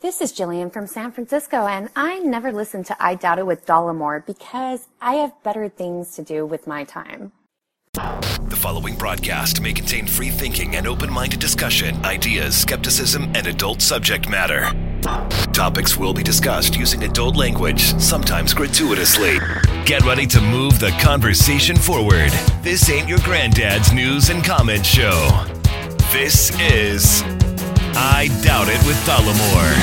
This is Jillian from San Francisco, and I never listen to I Doubt It with Dollemore because I have better things to do with my time. The following broadcast may contain free thinking and open minded discussion, ideas, skepticism, and adult subject matter. Topics will be discussed using adult language, sometimes gratuitously. Get ready to move the conversation forward. This ain't your granddad's news and comment show. This is I Doubt It with Dollemore.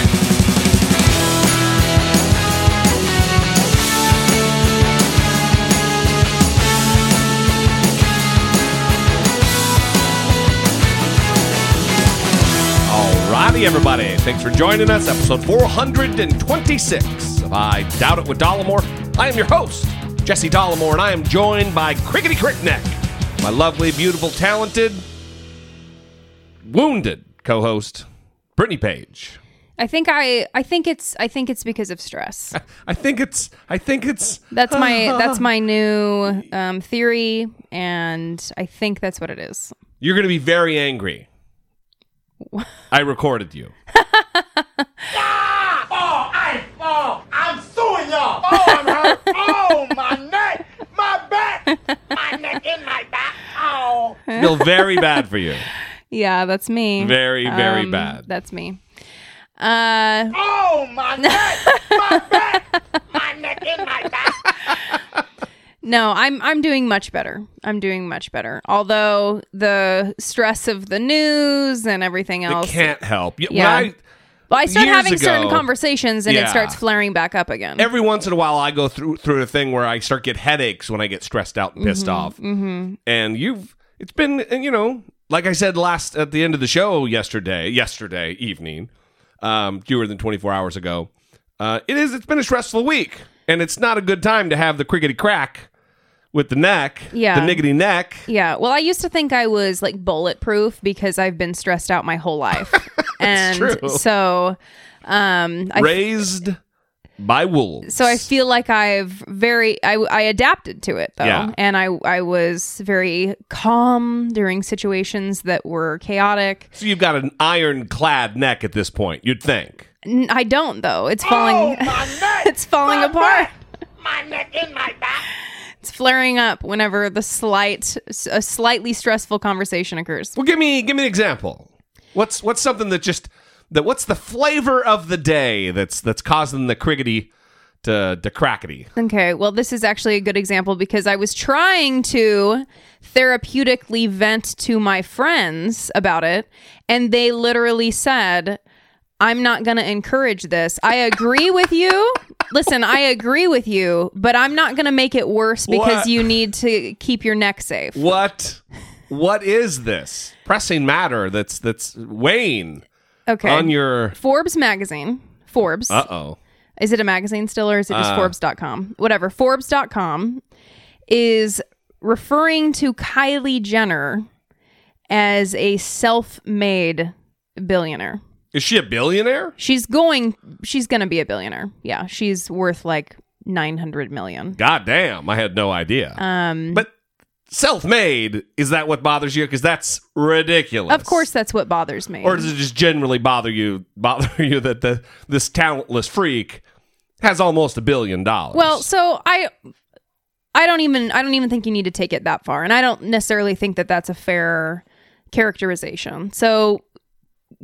Alrighty, everybody. Thanks for joining us. Episode 426 of I Doubt It with Dollemore. I am your host, Jesse Dollemore, and I am joined by Crickety Crickneck, my lovely, beautiful, talented, wounded co-host, Brittany Page. I think I I think it's I think it's because of stress. I think it's I think it's That's my that's my new um, theory, and I think that's what it is. you're gonna be very angry. I recorded you. Oh, I, oh, I'm suing y'all. Oh, I'm hurt. Oh, my neck, my back, my neck and my back. Oh. Feel very bad for you. Yeah, that's me. Very, very Um, bad. That's me. Uh, Oh, my neck, my back, my neck and my back. no, I'm I'm doing much better. I'm doing much better. Although the stress of the news and everything It else. can't help. Y- when Yeah. I- well, I start years having certain conversations, and Yeah. it starts flaring back up again. every once in a while I go through through a thing where I start get headaches when I get stressed out and Mm-hmm, pissed off. Mm-hmm. And you've it's been you know like I said last at the end of the show yesterday yesterday evening, um, fewer than twenty four hours ago. Uh, it is it's been a stressful week, and it's not a good time to have the crickety crack with the neck, Yeah. the niggity neck. Yeah. Well, I used to think I was like bulletproof because I've been stressed out my whole life. and true. so um I raised by wolves. so I feel like I've very I, I adapted to it though. Yeah. And I I was very calm during situations that were chaotic. so you've got an ironclad neck at this point. You'd think. N- I don't though. It's Oh, falling my neck. it's falling my apart. back, My neck and my back. It's flaring up whenever the slight a slightly stressful conversation occurs. Well, give me give me an example. What's what's something that just that what's the flavor of the day that's that's causing the crickety to to crackety? Okay, well, this is actually a good example because I was trying to therapeutically vent to my friends about it, and they literally said, I'm not going to encourage this. I agree with you. Listen, I agree with you, but I'm not going to make it worse because What? you need to keep your neck safe. What what is this pressing matter that's that's weighing Okay. on your? Forbes magazine, Forbes. Uh oh. Is it a magazine still or is it just Uh. Forbes.com? Whatever. Forbes.com is referring to Kylie Jenner as a self made billionaire. Is she a billionaire? She's going, she's going to be a billionaire. Yeah. She's worth like 900 million. God damn, I had no idea. Um, but self-made is that what bothers you? Because that's ridiculous. of course, that's what bothers me. Or does it just generally bother you bother you that the this talentless freak has almost a billion dollars? Well, so I I don't even I don't even think you need to take it that far and I don't necessarily think that that's a fair characterization. So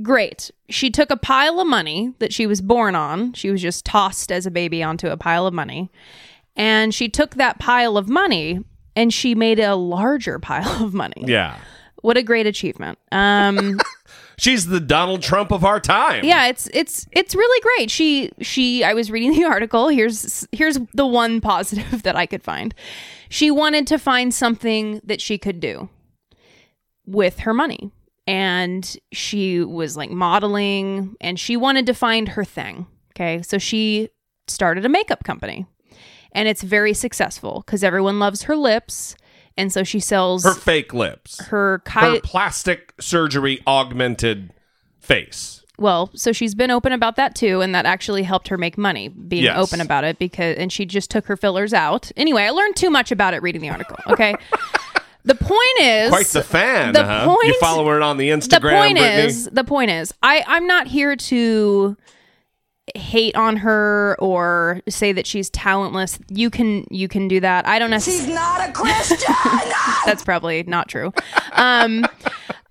great. She took a pile of money that she was born on. She was just tossed as a baby onto a pile of money. And she took that pile of money and she made a larger pile of money. yeah. What a great achievement. Um She's the Donald Trump of our time. yeah it's it's it's really great she she i was reading the article here's here's the one positive that i could find she wanted to find something that she could do with her money and she was like modeling and she wanted to find her thing okay so she started a makeup company and it's very successful because everyone loves her lips and so she sells Her fake lips. her, Her plastic surgery augmented face. Well, so she's been open about that too, and that actually helped her make money being Yes. open about it because, and she just took her fillers out. Anyway, I learned too much about it reading the article. Okay. the point is, Quite the fan, the huh? point- you follow her on the Instagram. the point Brittany? is, the point is, I I'm not here to hate on her or say that she's talentless, you can you can do that. I don't necessarily. She's not a Christian. That's probably not true. Um,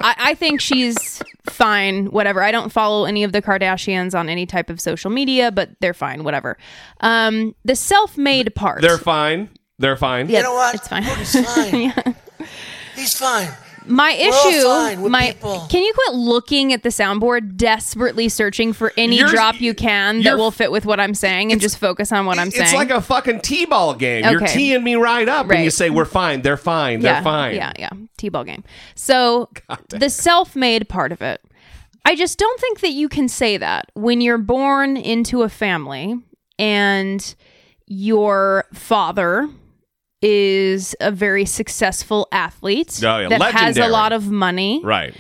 I, I think she's fine. Whatever. I don't follow any of the Kardashians on any type of social media, but they're fine. Whatever. Um, the self-made part. They're fine. They're fine. Yeah, you know what? It's fine. He's fine. He's fine. My all issue, fine with my people. can you quit looking at the soundboard, desperately searching for any You're- drop you can that you're- will fit with what I'm saying, and just focus on what I'm saying. it's like a fucking t-ball game. You're Okay. teeing me right up, and you Right. say we're fine. They're fine. They're fine. Yeah, yeah, t-ball game. So the self-made part of it, I just don't think that you can say that when you're born into a family and your father is a very successful athlete Oh, yeah, that has a lot of money Right.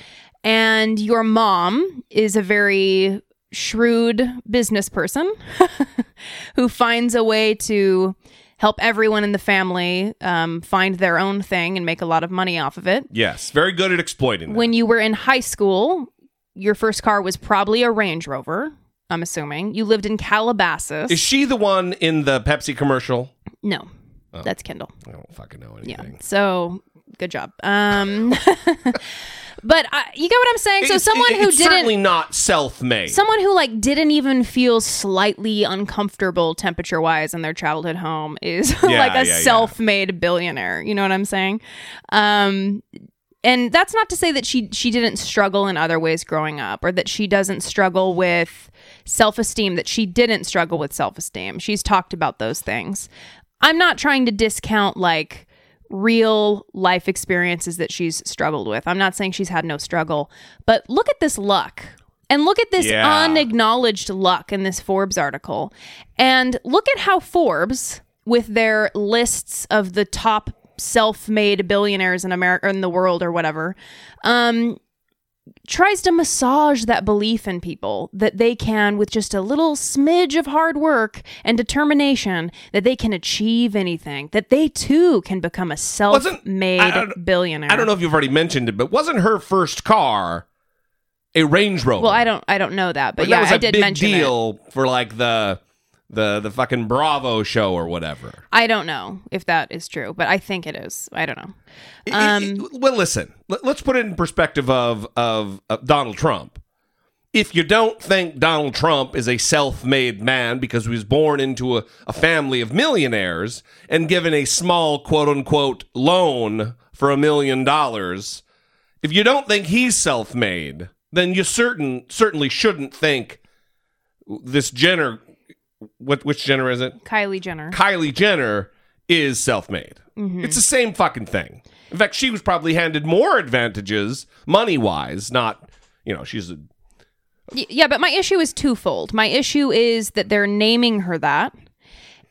and your mom is a very shrewd business person who finds a way to help everyone in the family um, find their own thing and make a lot of money off of it. Yes. Very good at exploiting. that. When you were in high school, your first car was probably a Range Rover. I'm assuming you lived in Calabasas. Is she the one in the Pepsi commercial? no, that's Kendall. I don't fucking know anything. Yeah. So good job. Um, but I, you get what I'm saying. So It's- someone it- who it's didn't certainly not self-made. someone who like didn't even feel slightly uncomfortable temperature wise in their childhood home is Yeah, like a yeah. self-made billionaire you know what i'm saying um and that's not to say that she she didn't struggle in other ways growing up or that she doesn't struggle with self-esteem that she didn't struggle with self-esteem she's talked about those things i'm not trying to discount like real life experiences that she's struggled with i'm not saying she's had no struggle but look at this luck and look at this Yeah. unacknowledged luck in this Forbes article. And look at how Forbes, with their lists of the top self-made billionaires in America in the world or whatever, um, tries to massage that belief in people that they can, with just a little smidge of hard work and determination, that they can achieve anything, that they too can become a Wasn't- self-made I billionaire. I don't know if you've already mentioned it, but wasn't her first car a Range Rover? Well, I don't. I don't know that, but Like, yeah, that was a I did big mention it. deal for like the the the fucking Bravo show or whatever. I don't know if that is true, but I think it is. I don't know. It- Um, it- well, listen. Let, us put it in perspective of, of of Donald Trump. If you don't think Donald Trump is a self-made man because he was born into a, a family of millionaires and given a small quote unquote loan for a million dollars, if you don't think he's self-made, then you certain certainly shouldn't think this Jenner. What which Jenner is it? Kylie Jenner. Kylie Jenner is self-made. Mm-hmm. It's the same fucking thing. In fact, she was probably handed more advantages money-wise. Not, you know, she's a yeah, but my issue is twofold. My issue is that they're naming her that,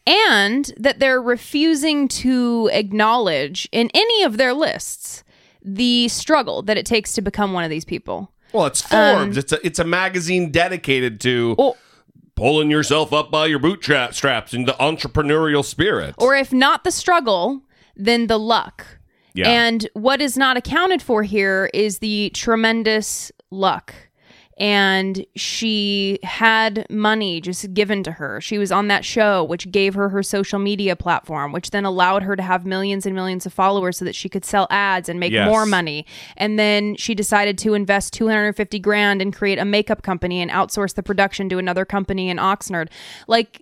and that they're refusing to acknowledge in any of their lists the struggle that it takes to become one of these people. well, it's Forbes. Um, it's a it's a magazine dedicated to Or, pulling yourself up by your bootstraps straps in the entrepreneurial spirit. or if not the struggle, then the luck. Yeah. And what is not accounted for here is the tremendous luck. And she had money just given to her. She was on that show, which gave her her social media platform, which then allowed her to have millions and millions of followers so that she could sell ads and make Yes. more money. And then she decided to invest 250 grand and create a makeup company and outsource the production to another company in Oxnard. Like,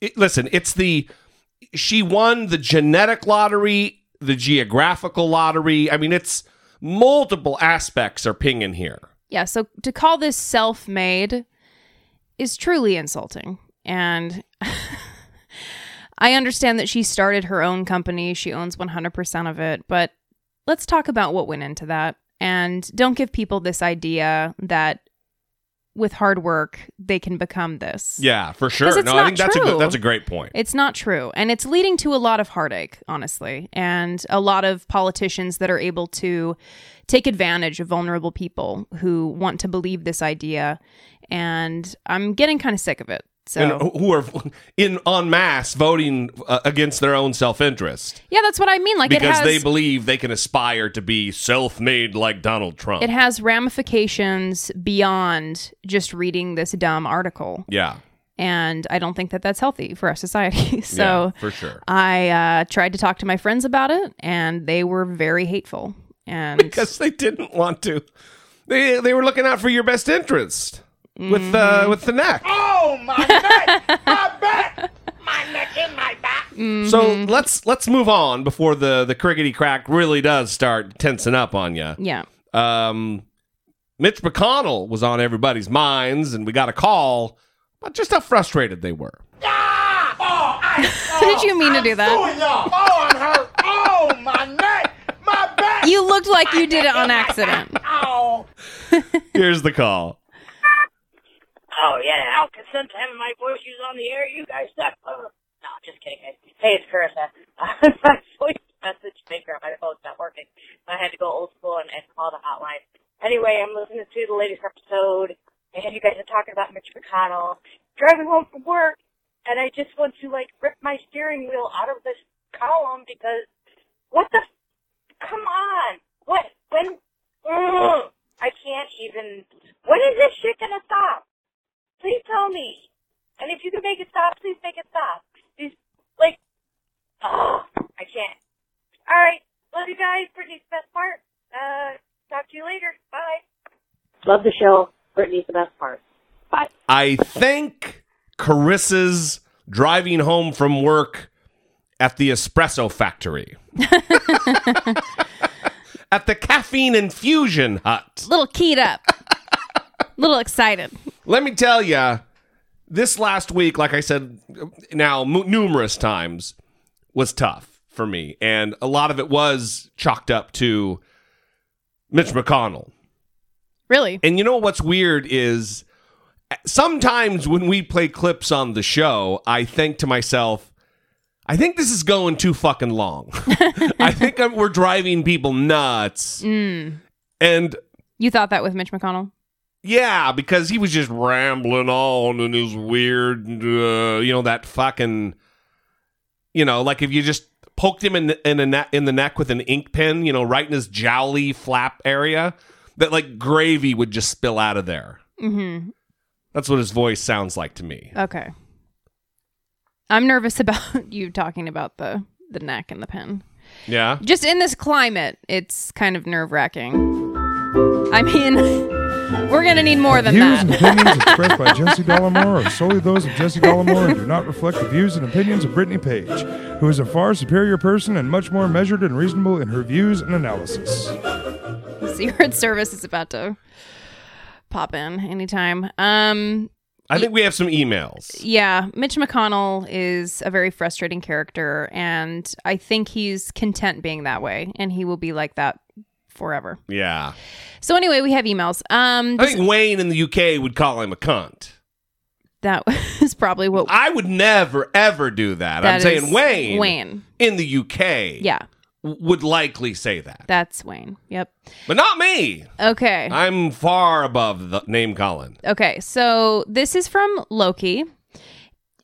It- listen, it's the she won the genetic lottery, the geographical lottery. I mean, it's multiple aspects are pinging here. Yeah, so to call this self made is truly insulting. And I understand that she started her own company, she owns 100% of it, but let's talk about what went into that. And don't give people this idea that with hard work, they can become this. Yeah, for sure. No, I think that's a good, that's a great point. It's not true. And it's leading to a lot of heartache, honestly, and a lot of politicians that are able to take advantage of vulnerable people who want to believe this idea. And I'm getting kind of sick of it. So, and who- are in en masse voting uh, against their own self-interest yeah, that's what I mean. Like, it because has. they believe they can aspire to be self-made like Donald Trump. it has ramifications beyond just reading this dumb article. yeah. and I don't think that that's healthy for our society. so Yeah, for sure. I uh, tried to talk to my friends about it, and they were very hateful. And because they didn't want to. They they were looking out for your best interest with uh, with the neck. Oh, my neck, my back, my neck and my back. So let's let's move on before the the crickety crack really does start tensing up on you. yeah, Um, Mitch McConnell was on everybody's minds, and we got a call about just how frustrated they were. Ah! Oh, I, Did you mean to do that? Suing y'all. Oh, I'm hurt. Oh, my neck, my back. you looked like you did it on accident. Oh. Here's the call. Oh yeah, I'll consent to having my voice used on the air. You guys suck. Oh, no, just kidding. Hey, it's Carissa. my voice message maker on my phone's not working. I had to go old school and, and call the hotline. Anyway, I'm listening to the latest episode, and you guys are talking about Mitch McConnell driving home from work, and I just want to like rip my steering wheel out of this column because what the? Come on! What? When? Ugh, I can't even. When is this shit gonna stop? Please tell me. And if you can make it stop, please make it stop. These, like, oh, I can't. All right. Love you guys. Brittany's the best part. Uh, talk to you later. Bye. Love the show. Brittany's the best part. Bye. I think Carissa's driving home from work at the espresso factory. at the caffeine infusion hut. Little keyed up, little excited. Let me tell you, this last week, like I said now m- numerous times, was tough for me. And a lot of it was chalked up to Mitch McConnell. Really? And you know what's weird is sometimes when we play clips on the show, I think to myself, I think this is going too fucking long. I think I'm, we're driving people nuts. Mm. And You thought that with Mitch McConnell? Yeah, because he was just rambling on in his weird, uh, you know, that fucking, you know, like if you just poked him in the, in, ne- in the neck with an ink pen, you know, right in his jowly flap area, that like gravy would just spill out of there. Mm-hmm. That's what his voice sounds like to me. Okay. I'm nervous about you talking about the the neck and the pen. Yeah. Just in this climate, it's kind of nerve wracking. I mean, we're gonna need more than that. views and opinions expressed by Jesse Dollemore are solely those of Jesse Dollemore and do not reflect the views and opinions of Brittany Page, who is a far superior person and much more measured and reasonable in her views and analysis. Secret Service is about to pop in anytime. Um, I think we have some emails. yeah, Mitch McConnell is a very frustrating character, and I think he's content being that way, and he will be like that forever. Yeah. So anyway, we have emails. Um, I think Wayne in the UK would call him a cunt. that was probably what I would never, ever do that. I'm saying Wayne, Wayne. in the UK Yeah, would likely say that. that's Wayne. Yep. But not me. Okay. I'm far above the name Colin. Okay, so this is from Loki,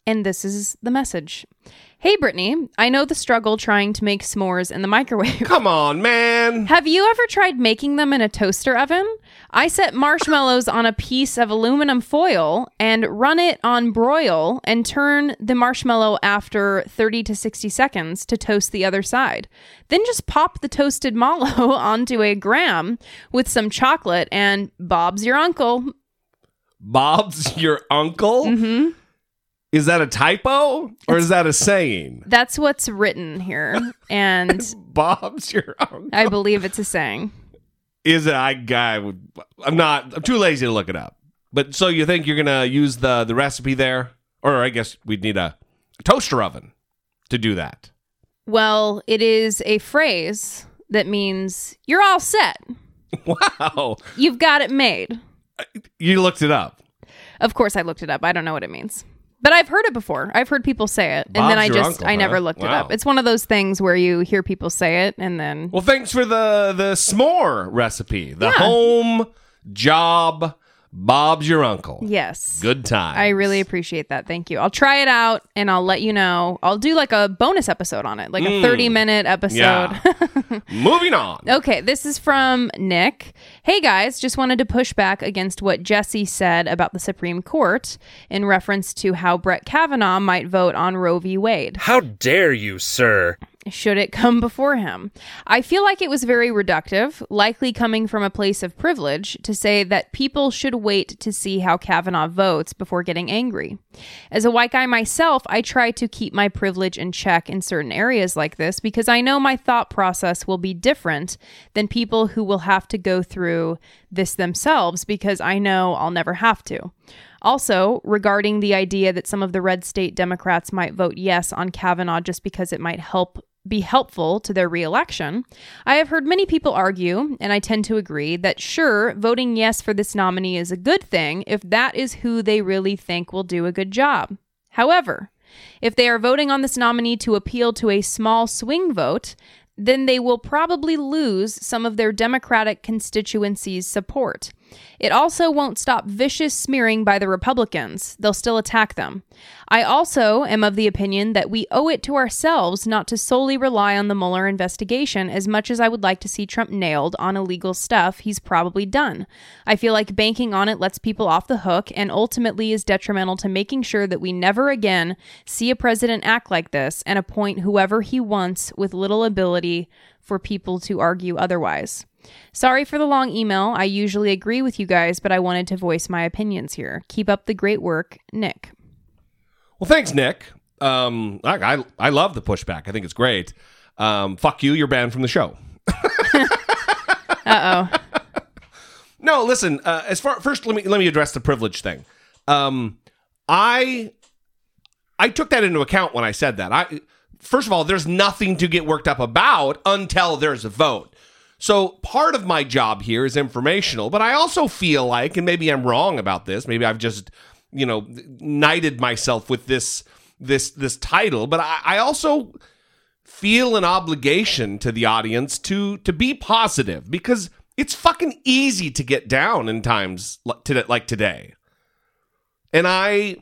and this is the message. Hey, Brittany, I know the struggle trying to make s'mores in the microwave. Come on, man. Have you ever tried making them in a toaster oven? I set marshmallows on a piece of aluminum foil and run it on broil and turn the marshmallow after 30 to 60 seconds to toast the other side. Then just pop the toasted mallow onto a graham with some chocolate and Bob's your uncle. Bob's your uncle? Mm-hmm. Is that a typo or is that a saying? That's what's written here. And Bob's your uncle. I believe it's a saying. Is it? I guy would. I'm not. I'm too lazy to look it up. But so you think you're gonna use the the recipe there, or I guess we'd need a, toaster oven to do that. Well, it is a phrase that means you're all set. Wow, You've got it made. you looked it up. Of course, I looked it up. I don't know what it means. But I've heard it before. I've heard people say it. and Bob's then I your just, uncle, I never huh? looked it Wow. up. It's one of those things where you hear people say it and then. Well, thanks for the the s'more recipe. The Yeah. home job Bob's your uncle. Yes. Good time. I really appreciate that. Thank you. I'll try it out and I'll let you know. I'll do like a bonus episode on it, like a hmm. 30 minute episode. Yeah. Moving on. Okay, this is from Nick. Hey guys, just wanted to push back against what Jesse said about the Supreme Court in reference to how Brett Kavanaugh might vote on Roe v. Wade. How dare you, sir? Should it come before him. I feel like it was very reductive, likely coming from a place of privilege, to say that people should wait to see how Kavanaugh votes before getting angry. As a white guy myself, I try to keep my privilege in check in certain areas like this because I know my thought process will be different than people who will have to go through this themselves because I know I'll never have to. Also, regarding the idea that some of the red state Democrats might vote yes on Kavanaugh just because it might help be helpful to their reelection, I have heard many people argue, and I tend to agree, that sure, voting yes for this nominee is a good thing if that is who they really think will do a good job. However, if they are voting on this nominee to appeal to a small swing vote, then they will probably lose some of their Democratic constituency's support. It also won't stop vicious smearing by the Republicans. They'll still attack them. I also am of the opinion that we owe it to ourselves not to solely rely on the Mueller investigation as much as I would like to see Trump nailed on illegal stuff he's probably done. I feel like banking on it lets people off the hook and ultimately is detrimental to making sure that we never again see a president act like this and appoint whoever he wants with little ability for people to argue otherwise. Sorry for the long email. I usually agree with you guys, but I wanted to voice my opinions here. Keep up the great work, Nick. Well, thanks, Nick. Um, I, I I love the pushback. I think it's great. Um, fuck you. You're banned from the show. Uh oh. No, listen. Uh, as far first, let me let me address the privilege thing. Um, I I took that into account when I said that. I first of all, there's nothing to get worked up about until there's a vote. So part of my job here is informational, but I also feel like, and maybe I'm wrong about this. Maybe I've just you know knighted myself with this this this title, but I, I also feel an obligation to the audience to to be positive because it's fucking easy to get down in times like today, like today. And I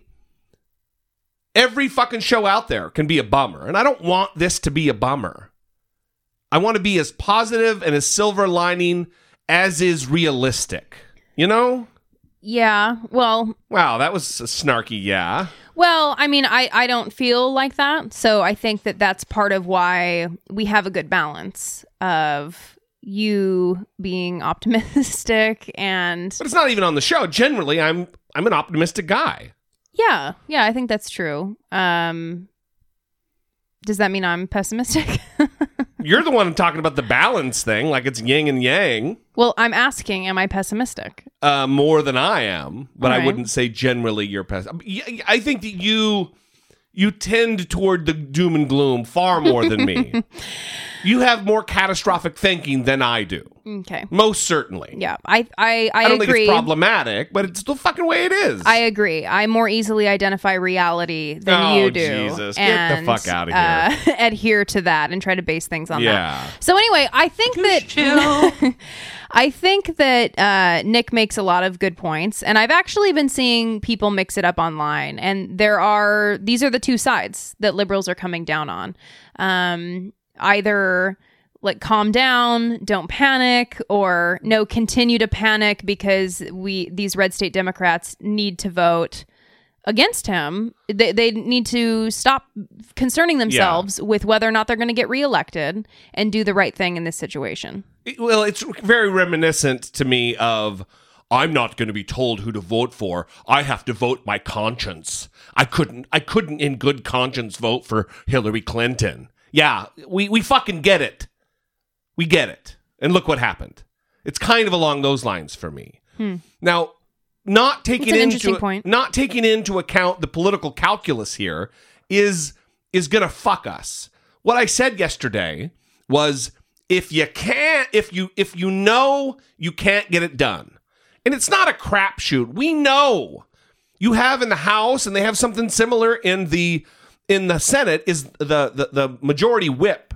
every fucking show out there can be a bummer, and I don't want this to be a bummer. I want to be as positive and as silver lining as is realistic. You know? Yeah. Well, Wow, that was a snarky yeah. well, I mean, I I don't feel like that. So I think that that's part of why we have a good balance of you being optimistic and But it's not even on the show. Generally, I'm I'm an optimistic guy. yeah, yeah, I think that's true. Um does that mean I'm pessimistic? You're the one talking about the balance thing, like it's yin and yang, well, I'm asking, am I pessimistic? uh, more than I am. But I wouldn't say generally you're pessimistic. I think that you you tend toward the doom and gloom far more than me. you have more catastrophic thinking than I do, Okay. most certainly. Yeah, I I I, I don't agree. think it's problematic, but it's the fucking way it is. I agree. I more easily identify reality than Oh, you do. Jesus. Get the and, fuck outta Uh, adhere to that and try to base things on Yeah. that. So anyway, I think that I think that uh, Nick makes a lot of good points, and I've actually been seeing people mix it up online. And there are these are the two sides that liberals are coming down on. Um, either like calm down, don't panic, or no, continue to panic because we these red state Democrats need to vote against him. They, they need to stop concerning themselves with whether or not they're going to get reelected and do the right thing in this situation. It- well, it's very reminiscent to me of I'm not going to be told who to vote for. I have to vote my conscience. I couldn't I couldn't in good conscience vote for Hillary Clinton. Yeah, we we fucking get it. We get it. And look what happened. It's kind of along those lines for me. Now, not taking into point. not taking into account the political calculus here is is going to fuck us. What I said yesterday was if you can't if you if you know you can't get it done. And it's not a crapshoot. We know. You have in the House and they have something similar in the in the Senate is the the, the majority whip.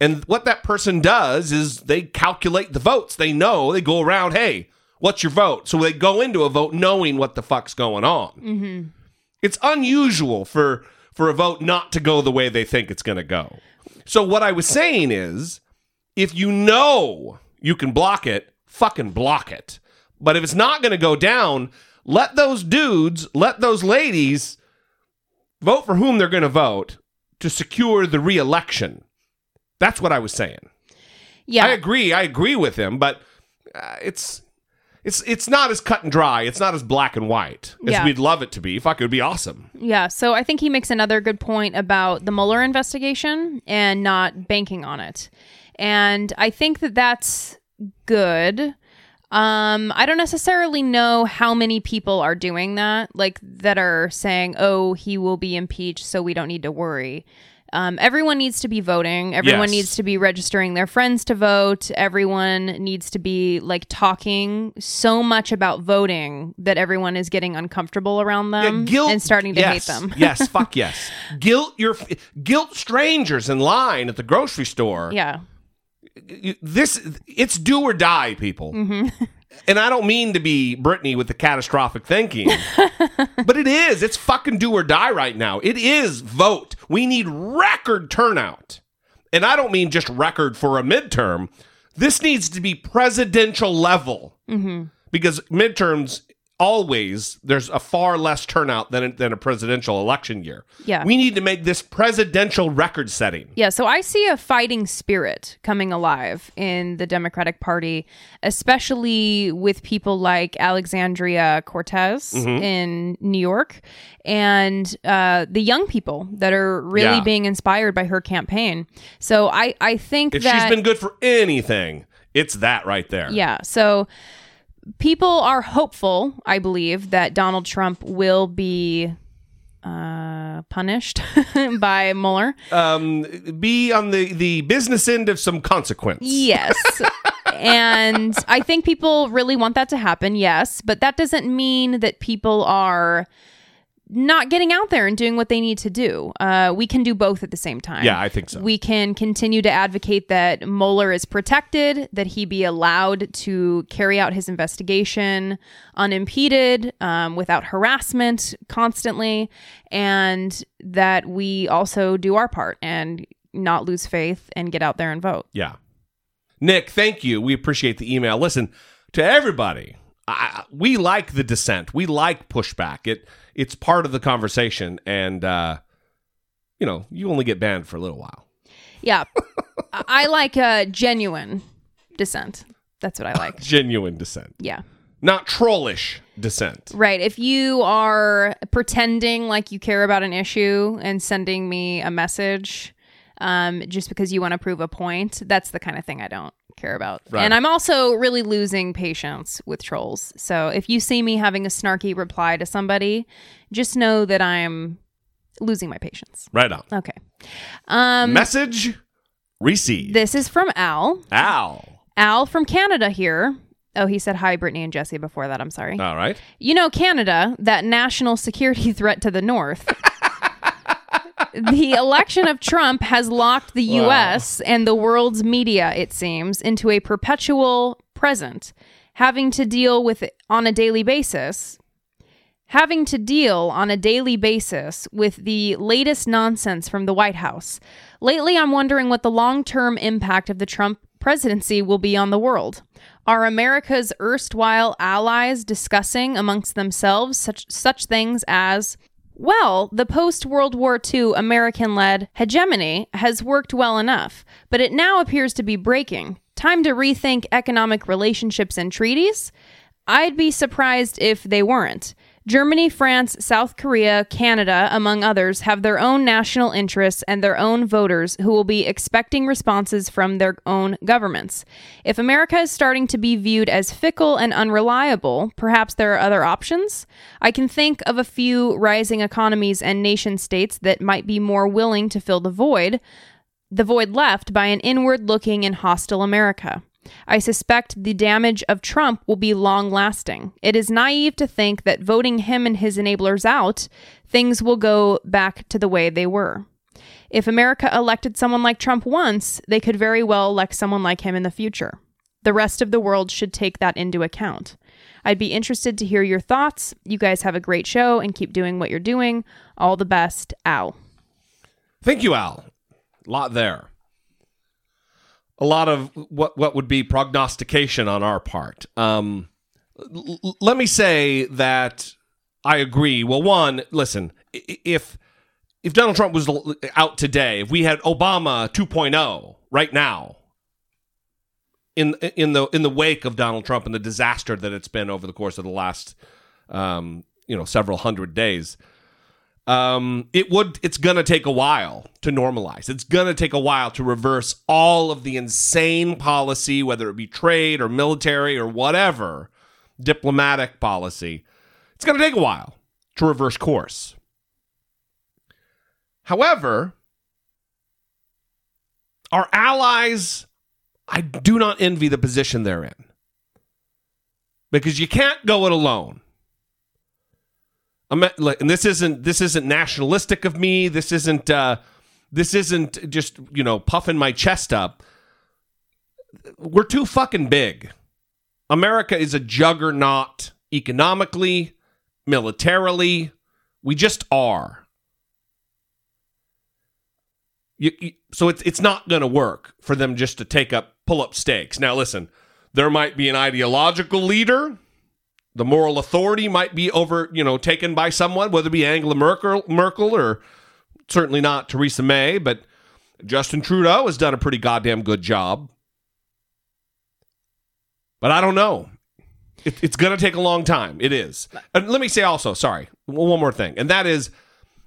And what that person does is they calculate the votes. They know, they go around, hey, What's your vote? So they go into a vote knowing what the fuck's going on. Mm-hmm. It's unusual for for a vote not to go the way they think it's going to go. So what I was saying is, if you know you can block it, fucking block it. But if it's not going to go down, let those dudes, let those ladies vote for whom they're going to vote to secure the reelection. That's what I was saying. Yeah. I agree. I agree with him, but uh, it's it's it's not as cut and dry. It's not as black and white as Yeah. we'd love it to be. Fuck, it would be awesome. Yeah, so I think he makes another good point about the Mueller investigation and not banking on it. And I think that that's good. Um, I don't necessarily know how many people are doing that, like that are saying, "Oh, he will be impeached, so we don't need to worry." Um, everyone needs to be voting. Everyone Yes. needs to be registering their friends to vote. Everyone needs to be like talking so much about voting that everyone is getting uncomfortable around them guilt and starting to yes, hate them. yes, fuck yes. Guilt your guilt strangers in line at the grocery store. yeah. This it's do or die, people. Mm-hmm. And I don't mean to be Brittany with the catastrophic thinking, but it is. It's fucking do or die right now. It is vote. We need record turnout. And I don't mean just record for a midterm. This needs to be presidential level Mm-hmm. because midterms always there's a far less turnout than than a presidential election year. Yeah. We need to make this presidential record setting. Yeah, so I see a fighting spirit coming alive in the Democratic Party, especially with people like Alexandria Cortez Mhm. in New York and uh, the young people that are really Yeah. being inspired by her campaign. So I, I think If that she's been good for anything, it's that right there. Yeah. So people are hopeful, I believe, that Donald Trump will be uh, punished by Mueller. Um, be on the the business end of some consequence. Yes. and I think people really want that to happen, yes. But that doesn't mean that people are not getting out there and doing what they need to do. Uh, we can do both at the same time. Yeah, I think so. We can continue to advocate that Mueller is protected, that he be allowed to carry out his investigation unimpeded, um, without harassment constantly, and that we also do our part and not lose faith and get out there and vote. Yeah. Nick, thank you. We appreciate the email. Listen, to everybody, I, we like the dissent. We like pushback. It it's part of the conversation and uh you know, you only get banned for a little while. Yeah. I like uh, genuine dissent. That's what I like. Genuine dissent. Yeah. Not trollish dissent. Right. If you are pretending like you care about an issue and sending me a message um, just because you want to prove a point, that's the kind of thing I don't care about. Right. And I'm also really losing patience with trolls. So if you see me having a snarky reply to somebody, just know that I'm losing my patience. Right on. Okay. Um, Message received. this is from Al. Al. Al from Canada here. Oh, he said hi, Brittany and Jesse before that. I'm sorry. All right. You know, Canada, that national security threat to the north. the election of Trump has locked the Wow. U.S. and the world's media, it seems, into a perpetual present, having to deal with it on a daily basis. Having to deal on a daily basis with the latest nonsense from the White House. Lately, I'm wondering what the long term impact of the Trump presidency will be on the world. Are America's erstwhile allies discussing amongst themselves such, such things as, well, the post World War II American led hegemony has worked well enough, but it now appears to be breaking. Time to rethink economic relationships and treaties? I'd be surprised if they weren't. Germany, France, South Korea, Canada, among others, have their own national interests and their own voters who will be expecting responses from their own governments. If America is starting to be viewed as fickle and unreliable, perhaps there are other options. I can think of a few rising economies and nation states that might be more willing to fill the void, the void left by an inward looking and hostile America. I suspect the damage of Trump will be long lasting. It is naive to think that voting him and his enablers out, things will go back to the way they were. If America elected someone like Trump once, they could very well elect someone like him in the future. The rest of the world should take that into account. I'd be interested to hear your thoughts. You guys have a great show and keep doing what you're doing. All the best, Al. Thank you, Al. Lot there. A lot of what what would be prognostication on our part. Um, l- let me say that I agree. Well, one, listen, if if Donald Trump was out today, if we had Obama 2.0 right now, in in the in the wake of Donald Trump and the disaster that it's been over the course of the last um, you know several hundred days, um, it would it's gonna take a while to normalize. It's gonna take a while to reverse all of the insane policy, whether it be trade or military or whatever, diplomatic policy. It's gonna take a while to reverse course. However, our allies, I do not envy the position they're in. Because you can't go it alone. I'm like, and this isn't this isn't nationalistic of me. This isn't uh, this isn't just you know puffing my chest up. We're too fucking big. America is a juggernaut economically, militarily. We just are. You, you- so it's it's not going to work for them just to take up pull up stakes. Now listen, there might be an ideological leader the moral authority might be over, you know, taken by someone, whether it be Angela Merkel, Merkel or certainly not Theresa May, but Justin Trudeau has done a pretty goddamn good job. But I don't know. It, it's going to take a long time. It is. And let me say also, sorry, one more thing, and that is,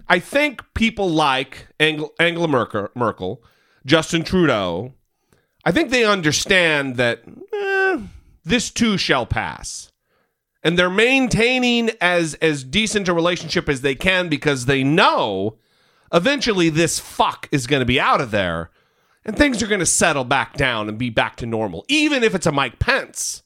I think people like Angela, Angela Merkel, Merkel, Justin Trudeau. I think they understand that eh, this too shall pass and they're maintaining as as decent a relationship as they can because they know eventually this fuck is going to be out of there and things are going to settle back down and be back to normal even if it's a Mike Pence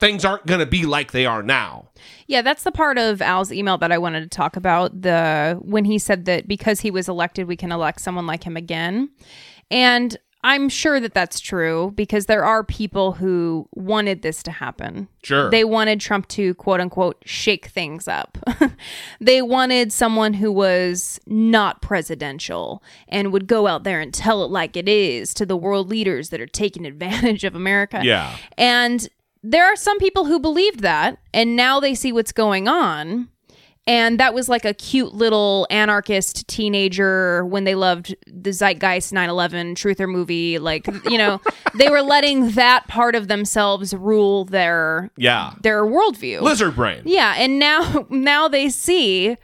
things aren't going to be like they are now Yeah, that's the part of Al's email that I wanted to talk about. The when he said that because he was elected, we can elect someone like him again. And I'm sure that that's true because there are people who wanted this to happen. Sure. They wanted Trump to quote unquote shake things up. they wanted someone who was not presidential and would go out there and tell it like it is to the world leaders that are taking advantage of America. Yeah. And there are some people who believed that, and now they see what's going on. And that was like a cute little anarchist teenager when they loved the Zeitgeist 9 11 truther movie. Like, you know, they were letting that part of themselves rule their yeah their worldview. lizard brain Yeah, and now now they see,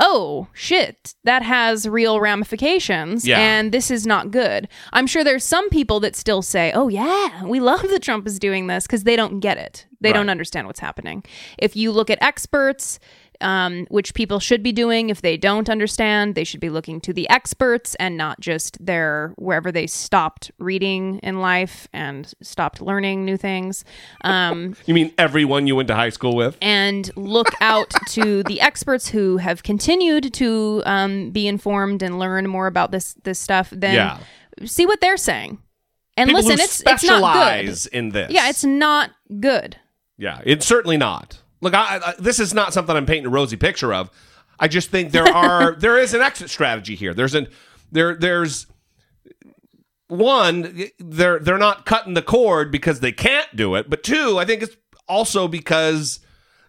oh shit, that has real ramifications, Yeah. and this is not good. I'm sure there's some people that still say, oh yeah, we love that Trump is doing this because they don't get it. They don't understand what's happening. If you look at experts. Um, which people should be doing if they don't understand they should be looking to the experts and not just their wherever they stopped reading in life and stopped learning new things um, you mean everyone you went to high school with and look out to the experts who have continued to um, be informed and learn more about this this stuff. Then Yeah. see what they're saying. And People listen, it's it's not good. in this Yeah, it's not good. Yeah, it's certainly not. Look, I, I, this is not something I'm painting a rosy picture of. I just think there are there is an exit strategy here. There's an there there's one they're they're not cutting the cord because they can't do it, but two, I think it's also because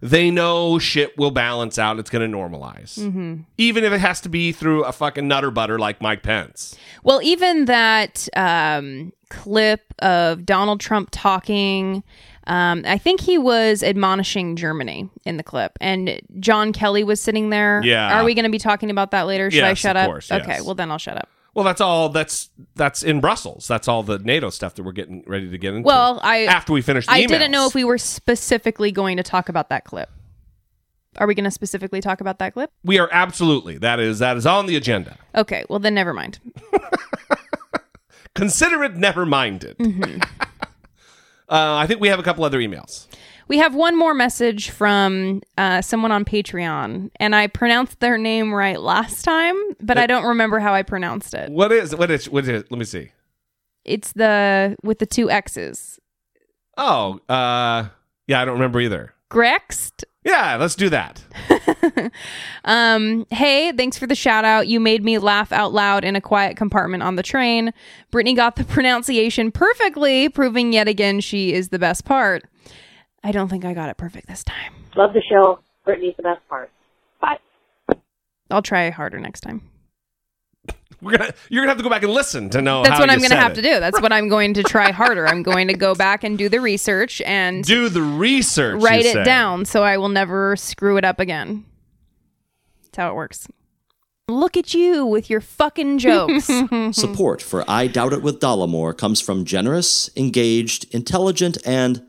they know shit will balance out. It's going to normalize, even if it has to be through a fucking nutter butter like Mike Pence. Well, even that um, clip of Donald Trump talking, um, I think he was admonishing Germany in the clip, and John Kelly was sitting there. Yeah. Are we going to be talking about that later? Should I shut of up? course, Okay. Well, then I'll shut up. Well, that's all. That's that's in Brussels. That's all the NATO stuff that we're getting ready to get into. Well, I after we finish, the I didn't know if we were specifically going to talk about that clip. Are we going to specifically talk about that clip? We are absolutely. That is that is on the agenda. Okay, well then never mind. Consider it never minded. Mm-hmm. uh, I think we have a couple other emails. We have one more message from uh, someone on Patreon, and I pronounced their name right last time, but I don't remember how I pronounced it. What is what is what is? Let me see. It's the with the two X's. Oh, uh, yeah, I don't remember either. Grext. Yeah, let's do that. Um, hey, thanks for the shout out. You made me laugh out loud in a quiet compartment on the train. Brittany got the pronunciation perfectly, proving yet again she is the best part. I don't think I got it perfect this time. Love the show. Brittany's the best part. Bye. I'll try harder next time. We're gonna you're gonna have to go back and listen to know. That's how what you I'm going to have it. to do. That's what I'm going to try harder. I'm going to go back and do the research and Do the research. write it say. down so I will never screw it up again. That's how it works. Look at you with your fucking jokes. Support for I Doubt It with Dollemore comes from generous, engaged, intelligent, and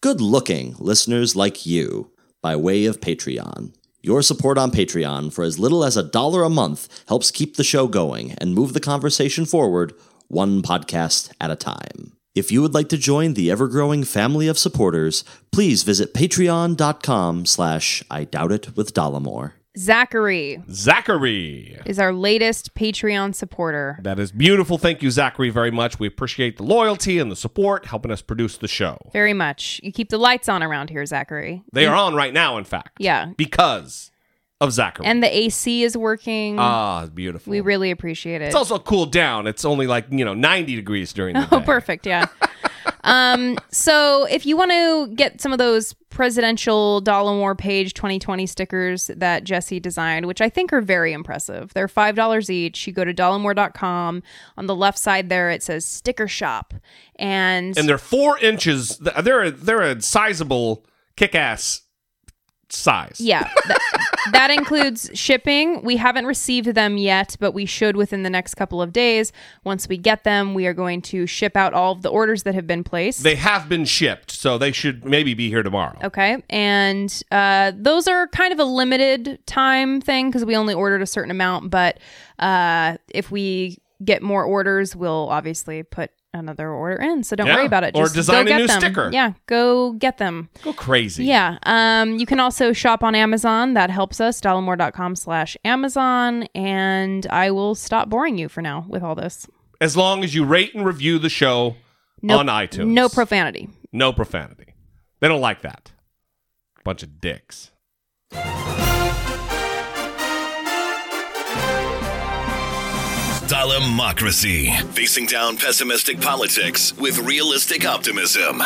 good looking listeners like you by way of Patreon. Your support on Patreon for as little as a dollar a month helps keep the show going and move the conversation forward one podcast at a time. If you would like to join the ever-growing family of supporters, please visit patreon.com slash I Doubt It with Dollemore. Zachary Zachary. is our latest Patreon supporter. That is beautiful. Thank you, Zachary, very much. We appreciate the loyalty and the support, helping us produce the show. Very much. You keep the lights on around here, Zachary. They are on right now, in fact. Yeah. Because of Zachary. And the AC is working. ah, beautiful. we really appreciate it. it's also cooled down. It's only like, you know, 90 degrees during the Oh, day. perfect. Yeah. um, so if you want to get some of those presidential dollar Dollemore page 2020 stickers that Jesse designed, which I think are very impressive, they're $5 each. You go to dollemore.com. On the left side there, it says sticker shop. And, And they're four inches. They're they're a sizable kick-ass size. yeah, that, that includes shipping. We haven't received them yet, but we should within the next couple of days. Once we get them, we are going to ship out all of the orders that have been placed. They have been shipped, so they should maybe be here tomorrow. Okay. And uh, those are kind of a limited time thing because we only ordered a certain amount. But uh, if we get more orders, we'll obviously put another order in. So don't Yeah. worry about it. Or design go a get new them. sticker. Yeah. Go get them. Go crazy. Yeah. Um, you can also shop on Amazon. That helps us. Dollemore.com slash Amazon. And I will stop boring you for now with all this. As long as you rate and review the show No, on iTunes. No profanity. No profanity. They don't like that. Bunch of dicks. Dollemocracy. Facing down pessimistic politics with realistic optimism.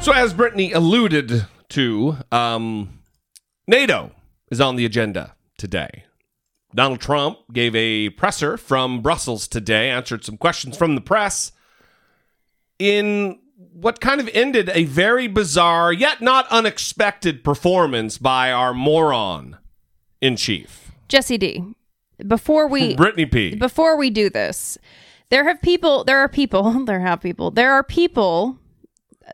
So, as Brittany alluded to, um, NATO is on the agenda today. Donald Trump gave a presser from Brussels today, answered some questions from the press in what kind of ended a very bizarre yet not unexpected performance by our moron in chief, Jesse D. Before we Brittany P. before we do this, there have people, there are people, there have people, there are people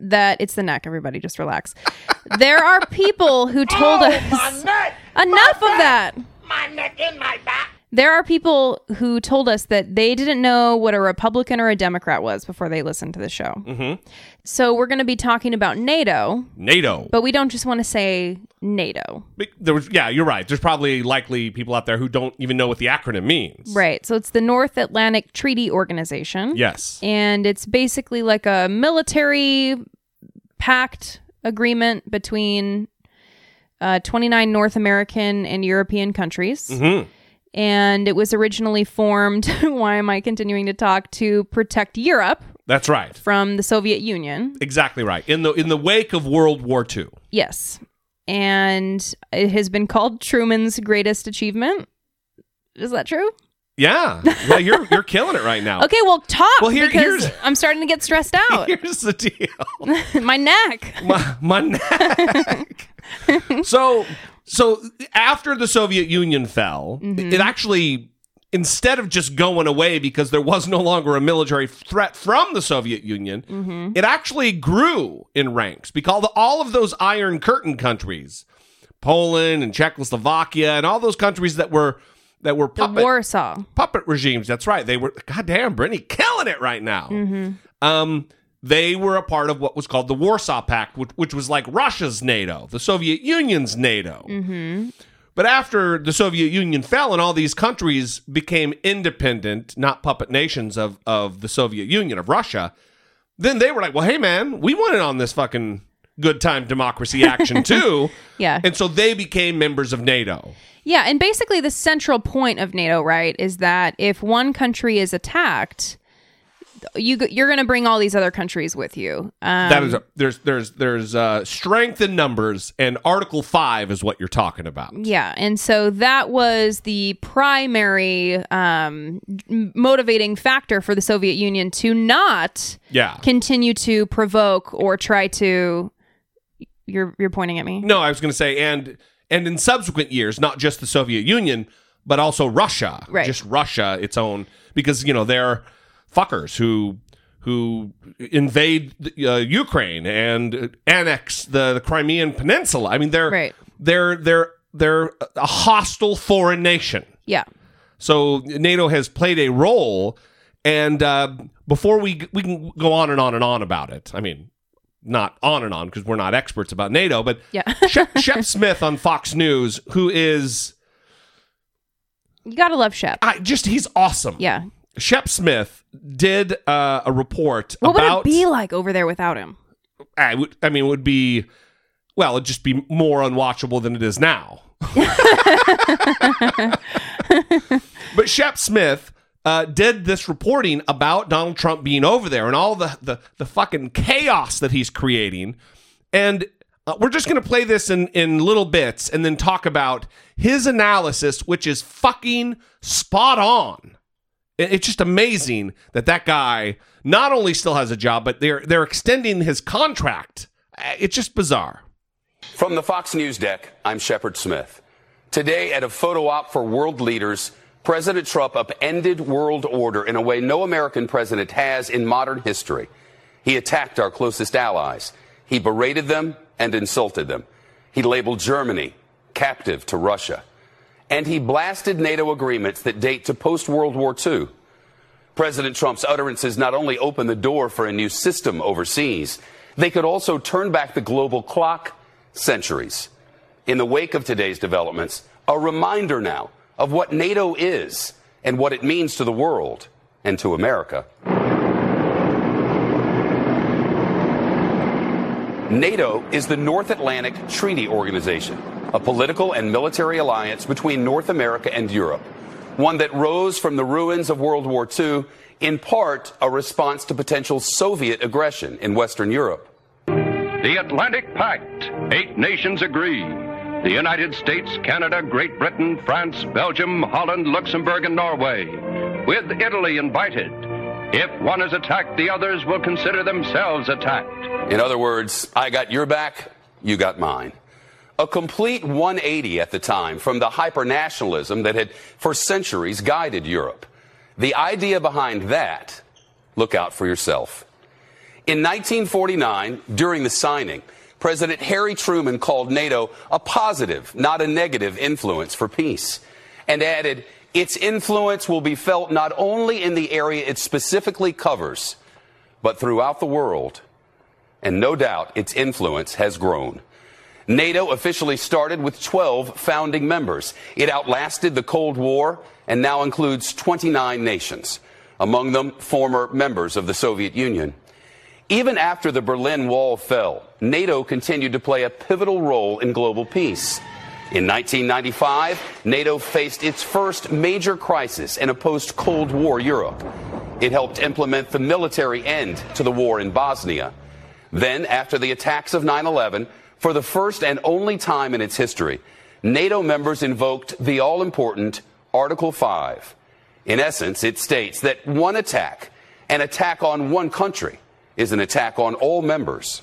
that it's the neck. Everybody, just relax. There are people who told oh, us my neck, enough of that. my neck and my back. There are people who told us that they didn't know what a Republican or a Democrat was before they listened to the show. Mm-hmm. So we're going to be talking about NATO, NATO. but we don't just want to say NATO. But There was, yeah, you're right. There's probably likely people out there who don't even know what the acronym means. Right. So it's the North Atlantic Treaty Organization. Yes. and it's basically like a military pact agreement between uh, 29 North American and European countries. Mhm. And it was originally formed, why am I continuing to talk, to protect Europe That's right. from the Soviet Union. Exactly right. In the in the wake of World War II. Yes. And it has been called Truman's greatest achievement. Is that true? Yeah. Yeah, you're you're killing it right now. Okay, well, talk Well, here- because here's- I'm starting to get stressed out. Here's the deal. My neck. My, my neck. so so after the Soviet Union fell, Mm-hmm. it actually instead of just going away because there was no longer a military threat from the Soviet Union, Mm-hmm. it actually grew in ranks because all of those Iron Curtain countries, Poland and Czechoslovakia and all those countries that were that were The puppet Warsaw. puppet regimes. That's right. They were goddamn Brittany killing it right now. Mm-hmm. Um, they were a part of what was called the Warsaw Pact, which, which was like Russia's NATO, the Soviet Union's NATO. Mm-hmm. But after the Soviet Union fell and all these countries became independent, not puppet nations of, of the Soviet Union, of Russia, then they were like, well, hey, man, we want in on this fucking good time democracy action too. Yeah. And so they became members of NATO. Yeah, and basically the central point of NATO, right, is that if one country is attacked, you you're going to bring all these other countries with you. Um, that is a, there's there's there's uh, strength in numbers, and Article Five is what you're talking about. Yeah, and so that was the primary um, motivating factor for the Soviet Union to not Yeah. continue to provoke or try to. You're you're pointing at me. No, I was going to say, and and in subsequent years, not just the Soviet Union, but also Russia, Right. just Russia, its own, because you know they're fuckers who who invade uh, Ukraine and annex the, the Crimean Peninsula. I mean, they're Right. they're they're they're a hostile foreign nation. Yeah. So NATO has played a role, and uh, before we we can go on and on and on about it. I mean, not on and on because we're not experts about NATO, but Yeah. Shep, Shep Smith on Fox News, who is You gotta love Shep. I just he's awesome. Yeah. Shep Smith did uh, a report What would it be like over there without him? I would. I mean, it would be. Well, it'd just be more unwatchable than it is now. but Shep Smith uh, did this reporting about Donald Trump being over there and all the the, the fucking chaos that he's creating, and uh, we're just going to play this in in little bits and then talk about his analysis, which is fucking spot on. It- It's just amazing that that guy not only still has a job, but they're they're extending his contract. Uh, It's just bizarre. From the Fox News deck, I'm Shepard Smith. Today, at a photo op for world leaders, President Trump upended world order in a way no American president has in modern history. He attacked our closest allies. He berated them and insulted them. He labeled Germany captive to Russia. And he blasted NATO agreements that date to post World War II. President Trump's utterances not only open the door for a new system overseas, they could also turn back the global clock centuries. In the wake of today's developments, a reminder now of what NATO is and what it means to the world and to America. NATO is the North Atlantic Treaty Organization, a political and military alliance between North America and Europe, one that rose from the ruins of World War II, in part a response to potential Soviet aggression in Western Europe. The Atlantic Pact. Eight nations agree. The United States, Canada, Great Britain, France, Belgium, Holland, Luxembourg, and Norway. With Italy invited. If one is attacked, the others will consider themselves attacked. In other words, I got your back, you got mine. A complete 180 at the time from the hypernationalism that had for centuries guided Europe. The idea behind that, look out for yourself. In 1949, during the signing, President Harry Truman called NATO a positive, not a negative influence for peace, and added, its influence will be felt not only in the area it specifically covers, but throughout the world. And no doubt its influence has grown. NATO officially started with 12 founding members. It outlasted the Cold War and now includes 29 nations, among them former members of the Soviet Union. Even after the Berlin Wall fell, NATO continued to play a pivotal role in global peace. In 1995, NATO faced its first major crisis in a post Cold War Europe. It helped implement the military end to the war in Bosnia. Then, after the attacks of 9 11, for the first and only time in its history, NATO members invoked the all important Article 5. In essence, it states that one attack, an attack on one country, is an attack on all members.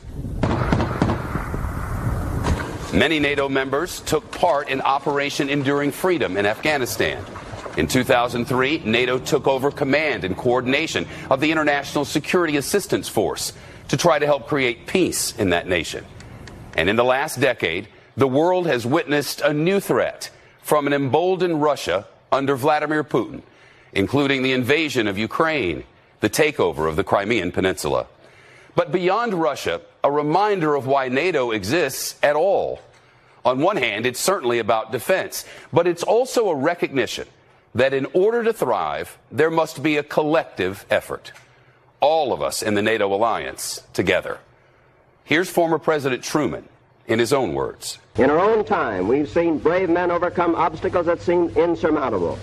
Many NATO members took part in Operation Enduring Freedom in Afghanistan. In 2003, NATO took over command and coordination of the International Security Assistance Force to try to help create peace in that nation. And in the last decade, the world has witnessed a new threat from an emboldened Russia under Vladimir Putin, including the invasion of Ukraine, the takeover of the Crimean Peninsula. But beyond Russia, a reminder of why NATO exists at all. On one hand, it's certainly about defense, but it's also a recognition that in order to thrive, there must be a collective effort. All of us in the NATO alliance together. Here's former President Truman in his own words. In our own time, we've seen brave men overcome obstacles that seemed insurmountable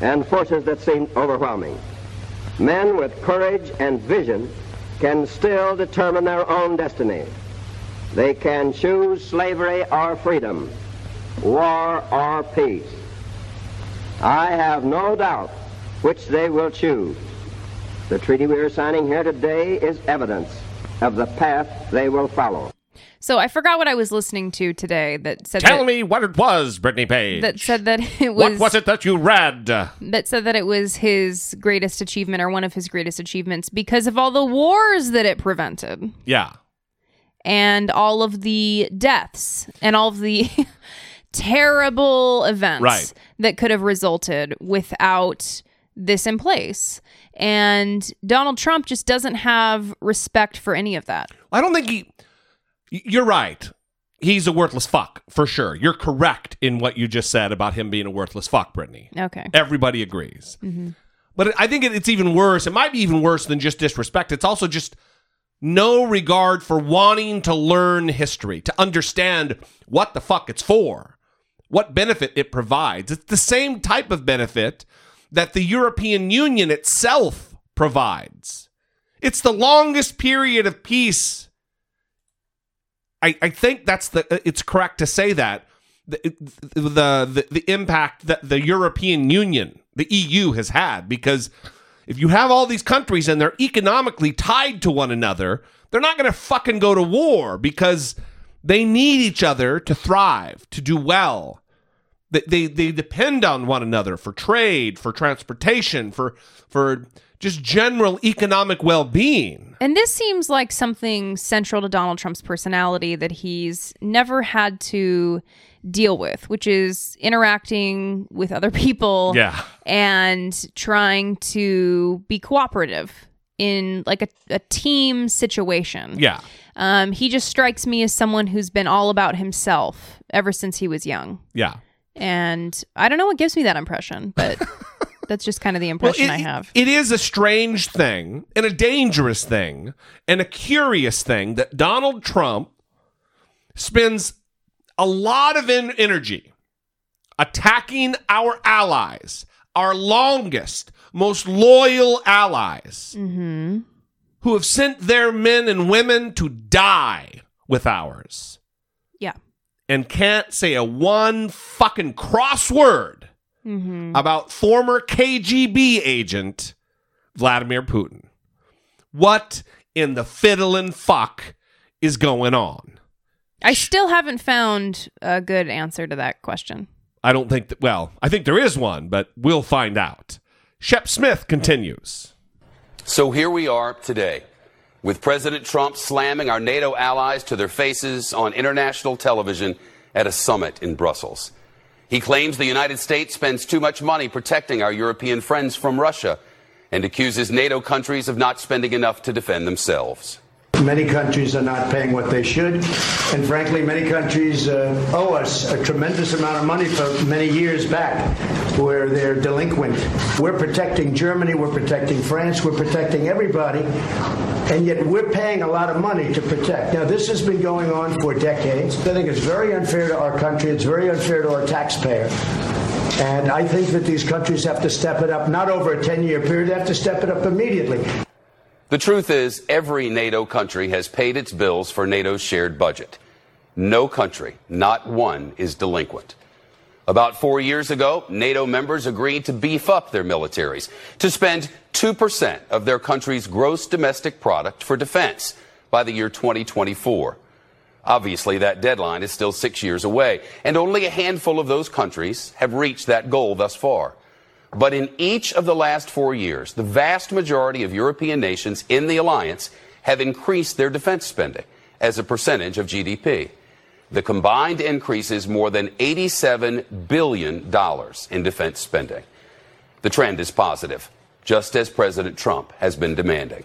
and forces that seemed overwhelming. Men with courage and vision can still determine their own destiny. They can choose slavery or freedom, war or peace. I have no doubt which they will choose. The treaty we are signing here today is evidence of the path they will follow. So I forgot what I was listening to today that said Tell that, me what it was, Brittany Page. that said that it was what was it that you read? that said that it was his greatest achievement or one of his greatest achievements because of all the wars that it prevented Yeah. and all of the deaths and all of the terrible events Right. that could have resulted without this in place. And Donald Trump just doesn't have respect for any of that. I don't think he. You're right. He's a worthless fuck for sure. You're correct in what you just said about him being a worthless fuck, Brittany. Okay. Everybody agrees. Mhm. But I think it's even worse. It might be even worse than just disrespect. It's also just no regard for wanting to learn history, to understand what the fuck it's for, what benefit it provides. It's the same type of benefit that the European Union itself provides. It's the longest period of peace. I, I think that's the uh, it's correct to say that the, the the the impact that the European Union, the EU has had because if you have all these countries and they're economically tied to one another, they're not going to fucking go to war because they need each other to thrive, to do well. They, they they depend on one another for trade, for transportation, for for just general economic well-being. And this seems like something central to Donald Trump's personality that he's never had to deal with, which is interacting with other people Yeah. and trying to be cooperative in like a, a team situation. Yeah. Um, he just strikes me as someone who's been all about himself ever since he was young. Yeah. And I don't know what gives me that impression, but that's just kind of the impression I have. It is a strange thing and a dangerous thing and a curious thing that Donald Trump spends a lot of en- energy attacking our allies, our longest, most loyal allies Mm-hmm. who have sent their men and women to die with ours. And can't say a one fucking crossword Mm-hmm. about former KGB agent Vladimir Putin. What in the fiddlin' fuck is going on? I still haven't found a good answer to that question. I don't think that, well, I think there is one, but we'll find out. Shep Smith continues. So here we are today, with President Trump slamming our NATO allies to their faces on international television at a summit in Brussels. He claims the United States spends too much money protecting our European friends from Russia and accuses NATO countries of not spending enough to defend themselves. Many countries are not paying what they should, and frankly, many countries uh, owe us a tremendous amount of money for many years back, where they're delinquent. We're protecting Germany, we're protecting France, we're protecting everybody, and yet we're paying a lot of money to protect. Now, this has been going on for decades. I think it's very unfair to our country. It's very unfair to our taxpayer. And I think that these countries have to step it up, not over a 10 year period, they have to step it up immediately. The truth is, every NATO country has paid its bills for NATO's shared budget. No country, not one, is delinquent. About four years ago, NATO members agreed to beef up their militaries, to spend 2% of their country's gross domestic product for defense by the year 2024. Obviously, that deadline is still six years away, and only a handful of those countries have reached that goal thus far. But in each of the last four years, the vast majority of European nations in the alliance have increased their defense spending as a percentage of GDP. The combined increase is more than $87 billion in defense spending. The trend is positive, just as President Trump has been demanding.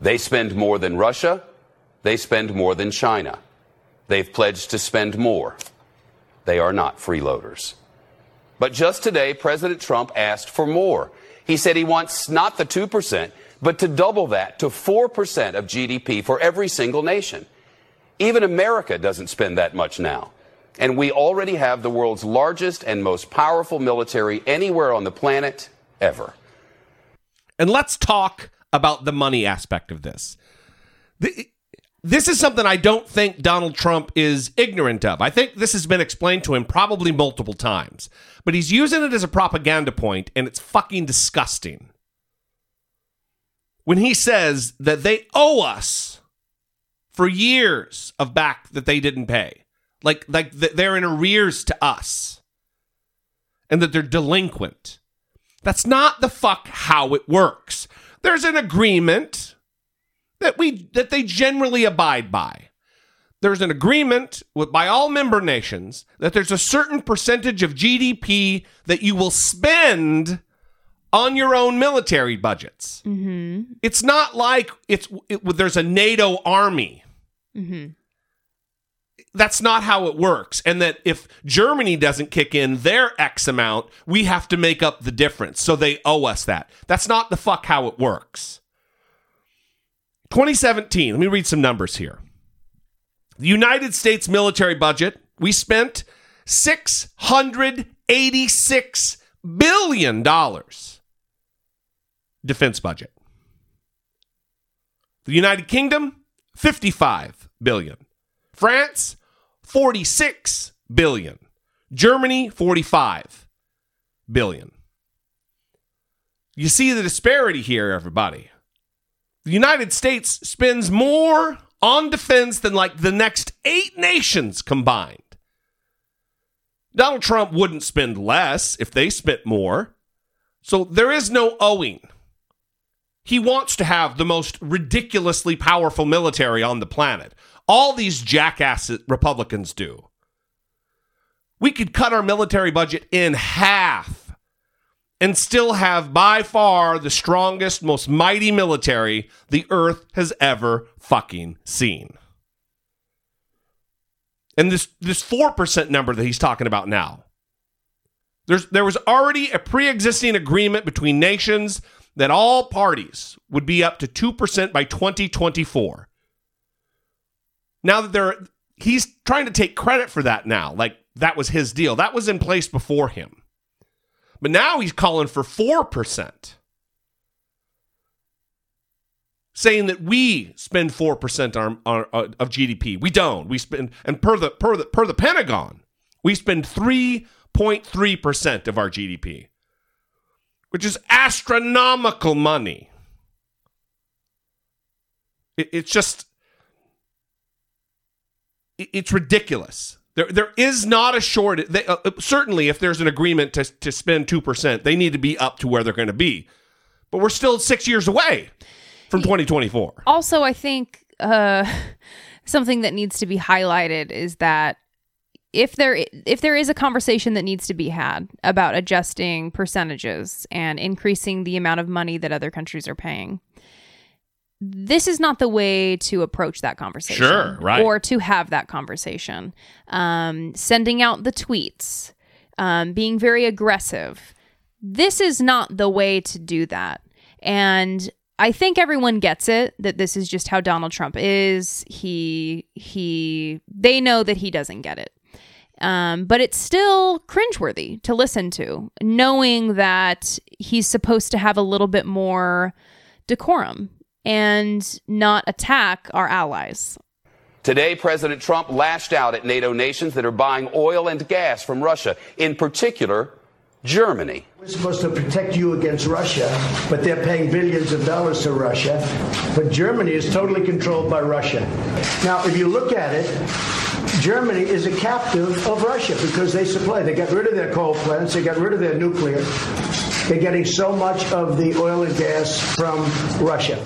They spend more than Russia, they spend more than China. They've pledged to spend more. They are not freeloaders. But just today, President Trump asked for more. He said he wants not the 2%, but to double that to 4% of GDP for every single nation. Even America doesn't spend that much now. And we already have the world's largest and most powerful military anywhere on the planet ever. And let's talk about the money aspect of this. The- This is something I don't think Donald Trump is ignorant of. I think this has been explained to him probably multiple times, but he's using it as a propaganda point, and it's fucking disgusting. When he says that they owe us for years of back that they didn't pay, like like they're in arrears to us, and that they're delinquent. That's not the fuck how it works. There's an agreement that we that they generally abide by. There's an agreement with by all member nations that there's a certain percentage of GDP that you will spend on your own military budgets. Mm-hmm. It's not like it's it, there's a NATO army. Mm-hmm. That's not how it works. And that if Germany doesn't kick in their X amount, we have to make up the difference. So they owe us that. That's not the fuck how it works. 2017, let me read some numbers here. The United States military budget, we spent $686 billion defense budget. The United Kingdom, 55 billion. France, 46 billion. Germany, 45 billion. You see the disparity here, everybody. The United States spends more on defense than like the next eight nations combined. Donald Trump wouldn't spend less if they spent more. So there is no owing. He wants to have the most ridiculously powerful military on the planet. All these jackass Republicans do. We could cut our military budget in half and still have by far the strongest, most mighty military the earth has ever fucking seen. And this this 4% number that he's talking about now. There's there was already a pre-existing agreement between nations that all parties would be up to 2% by 2024. Now that they're he's trying to take credit for that now. Like that was his deal. That was in place before him. But now he's calling for 4%. Saying that we spend 4% on, on, on, of GDP. We don't. We spend and per the per the per the Pentagon, we spend 3.3% of our GDP. Which is astronomical money. It, it's just it, it's ridiculous. There, there is not a short. They, uh, certainly, if there's an agreement to, to spend two percent, they need to be up to where they're going to be. But we're still six years away from 2024. Also, I think uh, something that needs to be highlighted is that if there if there is a conversation that needs to be had about adjusting percentages and increasing the amount of money that other countries are paying, this is not the way to approach that conversation. Sure, right. Or to have that conversation. Um, sending out the tweets, um, being very aggressive. This is not the way to do that. And I think everyone gets it that this is just how Donald Trump is. He he they know that he doesn't get it. Um, but it's still cringeworthy to listen to, knowing that he's supposed to have a little bit more decorum and not attack our allies. Today, President Trump lashed out at NATO nations that are buying oil and gas from Russia, in particular, Germany. We're supposed to protect you against Russia, but they're paying billions of dollars to Russia. But Germany is totally controlled by Russia. Now, if you look at it, Germany is a captive of Russia because they supply. They got rid of their coal plants, they got rid of their nuclear. They're getting so much of the oil and gas from Russia.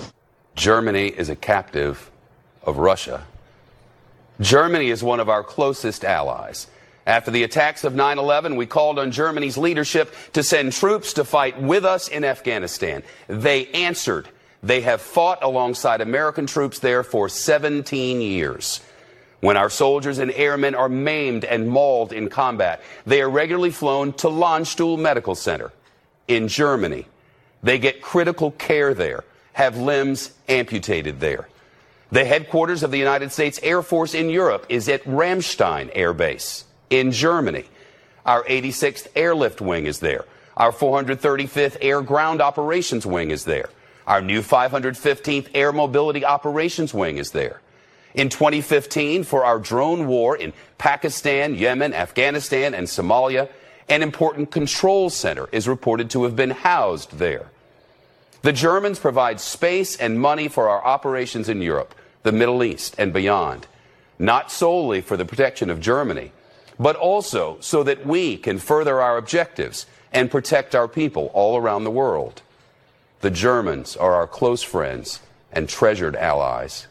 Germany is a captive of Russia. Germany is one of our closest allies. After the attacks of 9 11, we called on Germany's leadership to send troops to fight with us in Afghanistan. They answered. They have fought alongside American troops there for 17 years. When our soldiers and airmen are maimed and mauled in combat, they are regularly flown to Landstuhl Medical Center in Germany. They get critical care there, have limbs amputated there. The headquarters of the United States Air Force in Europe is at Ramstein Air Base in Germany. Our 86th Airlift Wing is there. Our 435th Air Ground Operations Wing is there. Our new 515th Air Mobility Operations Wing is there. In 2015, for our drone war in Pakistan, Yemen, Afghanistan, and Somalia, an important control center is reported to have been housed there. The Germans provide space and money for our operations in Europe, the Middle East, and beyond, not solely for the protection of Germany, but also so that we can further our objectives and protect our people all around the world. The Germans are our close friends and treasured allies.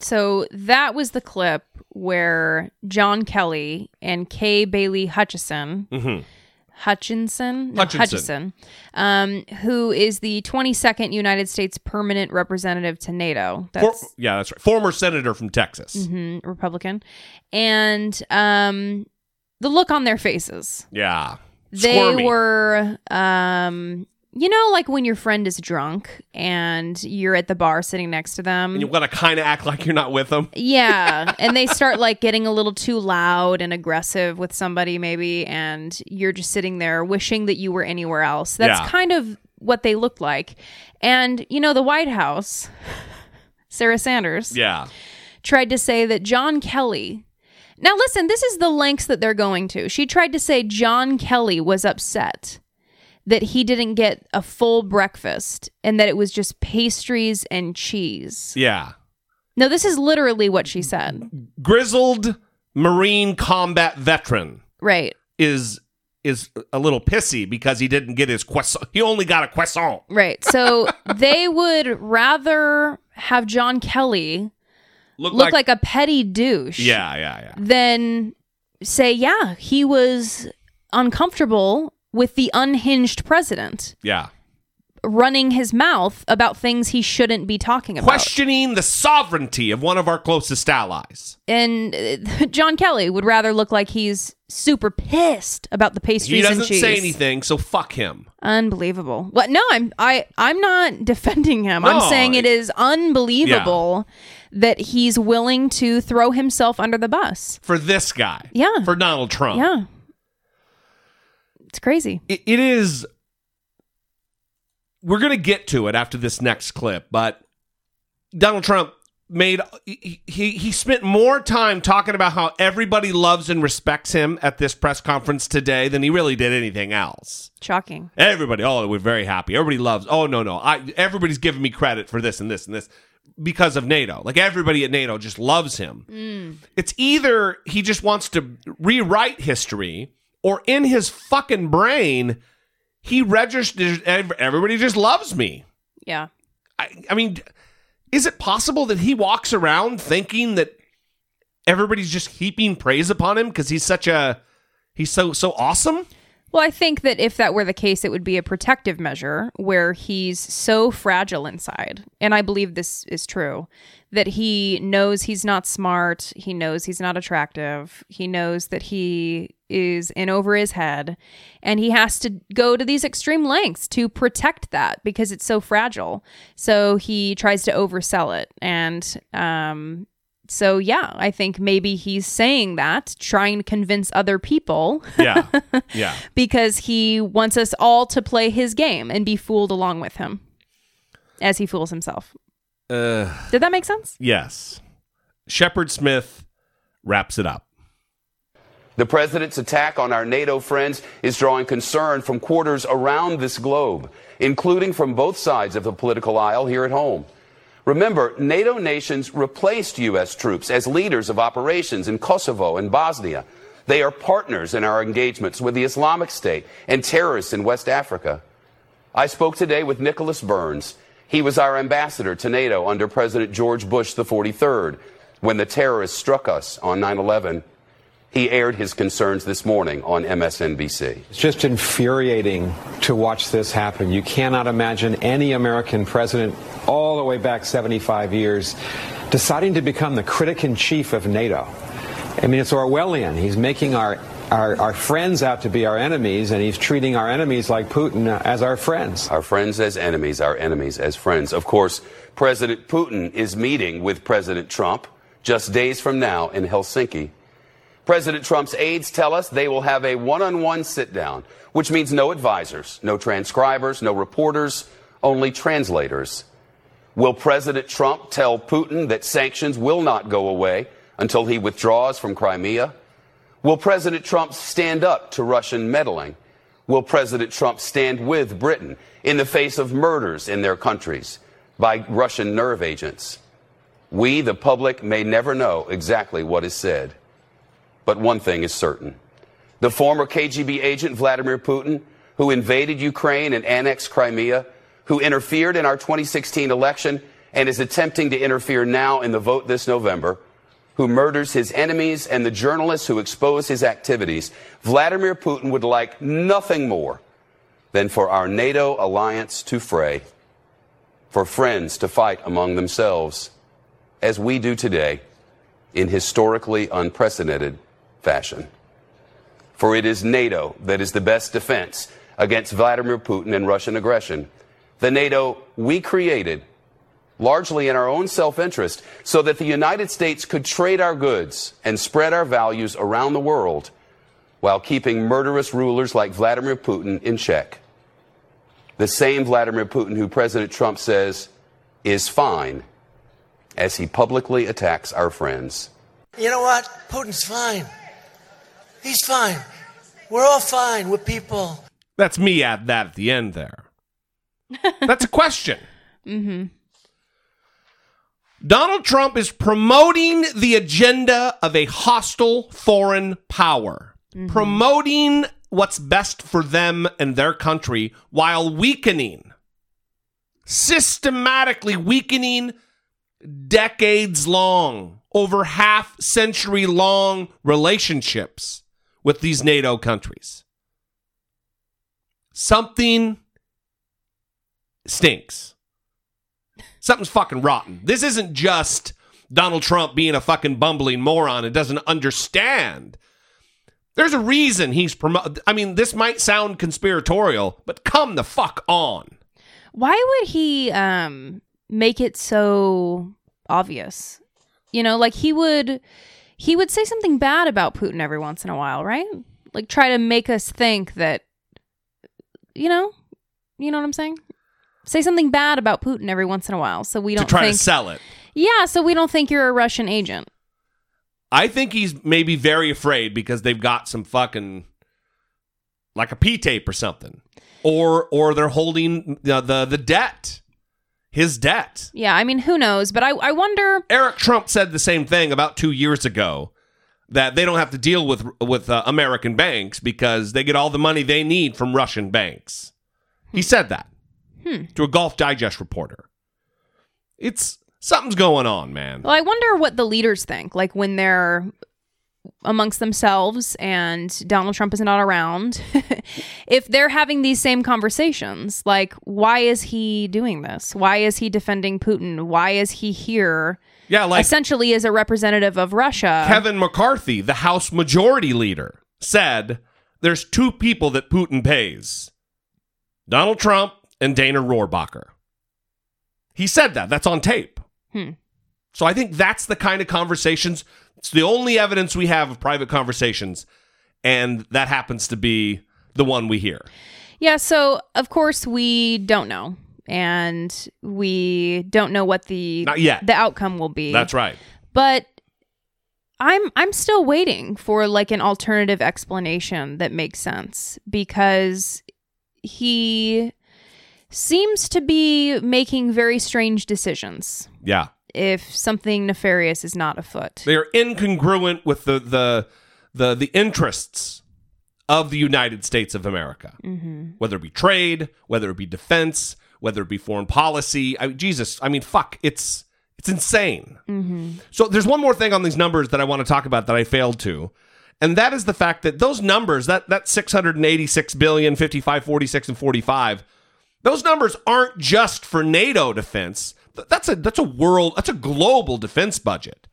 So that was the clip where John Kelly and Kay Bailey Hutchison, Mhm. Hutchinson, No, Hutchinson. Hutchison, um, who is the 22nd United States Permanent Representative to NATO. For- yeah, that's right. Former senator from Texas. mhm, Republican, and um, the look on their faces. Yeah. They Squirmy. were, um, you know, like when your friend is drunk and you're at the bar sitting next to them. And you want to kind of act like you're not with them. Yeah, and they start like getting a little too loud and aggressive with somebody maybe and you're just sitting there wishing that you were anywhere else. That's Yeah. kind of what they look like. And you know, the White House, Sarah Sanders, Yeah. tried to say that John Kelly Now listen, this is the lengths that they're going to. She tried to say John Kelly was upset that he didn't get a full breakfast and that it was just pastries and cheese. Yeah. No, this is literally what she said. Grizzled Marine combat veteran Right. is is a little pissy because he didn't get his croissant. He only got a croissant. Right. So they would rather have John Kelly Look, look like, a petty douche Yeah, yeah, yeah. than say, yeah, he was uncomfortable with the unhinged president Yeah. running his mouth about things he shouldn't be talking about. Questioning the sovereignty of one of our closest allies. And uh, John Kelly would rather look like he's super pissed about the pastries He doesn't and cheese. say anything, so fuck him. Unbelievable. What? No, I'm I I'm not defending him. I'm No, saying it is unbelievable that he's willing to throw himself under the bus. For this guy. Yeah. For Donald Trump. Yeah. It's crazy. it, it is we're going to get to it after this next clip but donald trump made he, he he spent more time talking about how everybody loves and respects him at this press conference today than he really did anything else Shocking. everybody oh we're very happy everybody loves oh no no i everybody's giving me credit for this and this and this because of nato like everybody at nato just loves him Mm. it's either he just wants to rewrite history or in his fucking brain he registers everybody just loves me Yeah. I, I mean is it possible that he walks around thinking that everybody's just heaping praise upon him because he's such a he's so so awesome Well, I think that if that were the case, it would be a protective measure where he's so fragile inside. And I believe this is true that he knows he's not smart. He knows he's not attractive. He knows that he is in over his head. And he has to go to these extreme lengths to protect that because it's so fragile. So he tries to oversell it. And, um, so yeah, I think maybe he's saying that, trying to convince other people yeah yeah because he wants us all to play his game and be fooled along with him as he fools himself. uh, Did that make sense? yes shepard smith wraps it up The president's attack on our NATO friends is drawing concern from quarters around this globe, including from both sides of the political aisle here at home. Remember, NATO nations replaced U.S. troops as leaders of operations in Kosovo and Bosnia. They are partners in our engagements with the Islamic State and terrorists in West Africa. I spoke today with Nicholas Burns. He was our ambassador to NATO under President George Bush the 43rd when the terrorists struck us on 9 11. He aired his concerns this morning on MSNBC. It's just infuriating to watch this happen. You cannot imagine any American president, all the way back 75 years, deciding to become the critic in chief of NATO. I mean, it's Orwellian. He's making our, our, our friends out to be our enemies, and he's treating our enemies like Putin as our friends. Our friends as enemies, our enemies as friends. Of course, President Putin is meeting with President Trump just days from now in Helsinki. President Trump's aides tell us they will have a one on one sit down, which means no advisors, no transcribers, no reporters, only translators. Will President Trump tell Putin that sanctions will not go away until he withdraws from Crimea? Will President Trump stand up to Russian meddling? Will President Trump stand with Britain in the face of murders in their countries by Russian nerve agents? We, the public, may never know exactly what is said. But one thing is certain. The former KGB agent Vladimir Putin, who invaded Ukraine and annexed Crimea, who interfered in our 2016 election and is attempting to interfere now in the vote this November, who murders his enemies and the journalists who expose his activities, Vladimir Putin would like nothing more than for our NATO alliance to fray, for friends to fight among themselves, as we do today in historically unprecedented fashion. For it is NATO that is the best defense against Vladimir Putin and Russian aggression. The NATO we created largely in our own self interest, so that the United States could trade our goods and spread our values around the world while keeping murderous rulers like Vladimir Putin in check. The same Vladimir Putin who President Trump says is fine as he publicly attacks our friends. You know what? Putin's fine. He's fine. We're all fine. We're people. That's me at that at the end there. That's a question. Mm-hmm. Donald Trump is promoting the agenda of a hostile foreign power, promoting what's best for them and their country while weakening, systematically weakening decades long, over half century long relationships with these NATO countries. Something stinks. Something's fucking rotten. This isn't just Donald Trump being a fucking bumbling moron and doesn't understand. There's a reason he's promo. I mean, this might sound conspiratorial, but come the fuck on. Why would he um make it so obvious? You know, like he would he would say something bad about Putin every once in a while, right? Like try to make us think that you know, you know what I'm saying? Say something bad about Putin every once in a while so we don't try think to sell it. Yeah, so we don't think you're a Russian agent. I think he's maybe very afraid because they've got some fucking like a P tape or something, or or they're holding the the, the debt, his debt. Yeah, I mean, who knows? But I, I wonder. Eric Trump said the same thing about two years ago that they don't have to deal with with uh, American banks because they get all the money they need from Russian banks. He said that Hmm. to a Golf Digest reporter. It's something's going on, man. Well, I wonder what the leaders think, like when they're amongst themselves and Donald Trump is not around. if they're having these same conversations, like, why is he doing this? Why is he defending Putin? Why is he here? Yeah, like essentially as a representative of Russia. Kevin McCarthy, the House Majority Leader, said there's two people that Putin pays Donald Trump and Dana Rohrabacher. He said that. That's on tape. Hmm. So I think that's the kind of conversations. It's the only evidence we have of private conversations. And that happens to be the one we hear. Yeah, so of course we don't know. And we don't know what the Not yet. the outcome will be. That's right. But I'm I'm still waiting for like an alternative explanation that makes sense because he seems to be making very strange decisions Yeah. If something nefarious is not afoot. They are incongruent with the the the, the interests of the United States of America. Mhm. Whether it be trade, whether it be defense, whether it be foreign policy. I, Jesus, I mean, fuck, it's it's insane. Mm-hmm. So there's one more thing on these numbers that I want to talk about that I failed to. And that is the fact that those numbers, that that 686 billion, 55, 46, and 45, those numbers aren't just for NATO defense. Th- That's a that's a world, that's a global defense budget.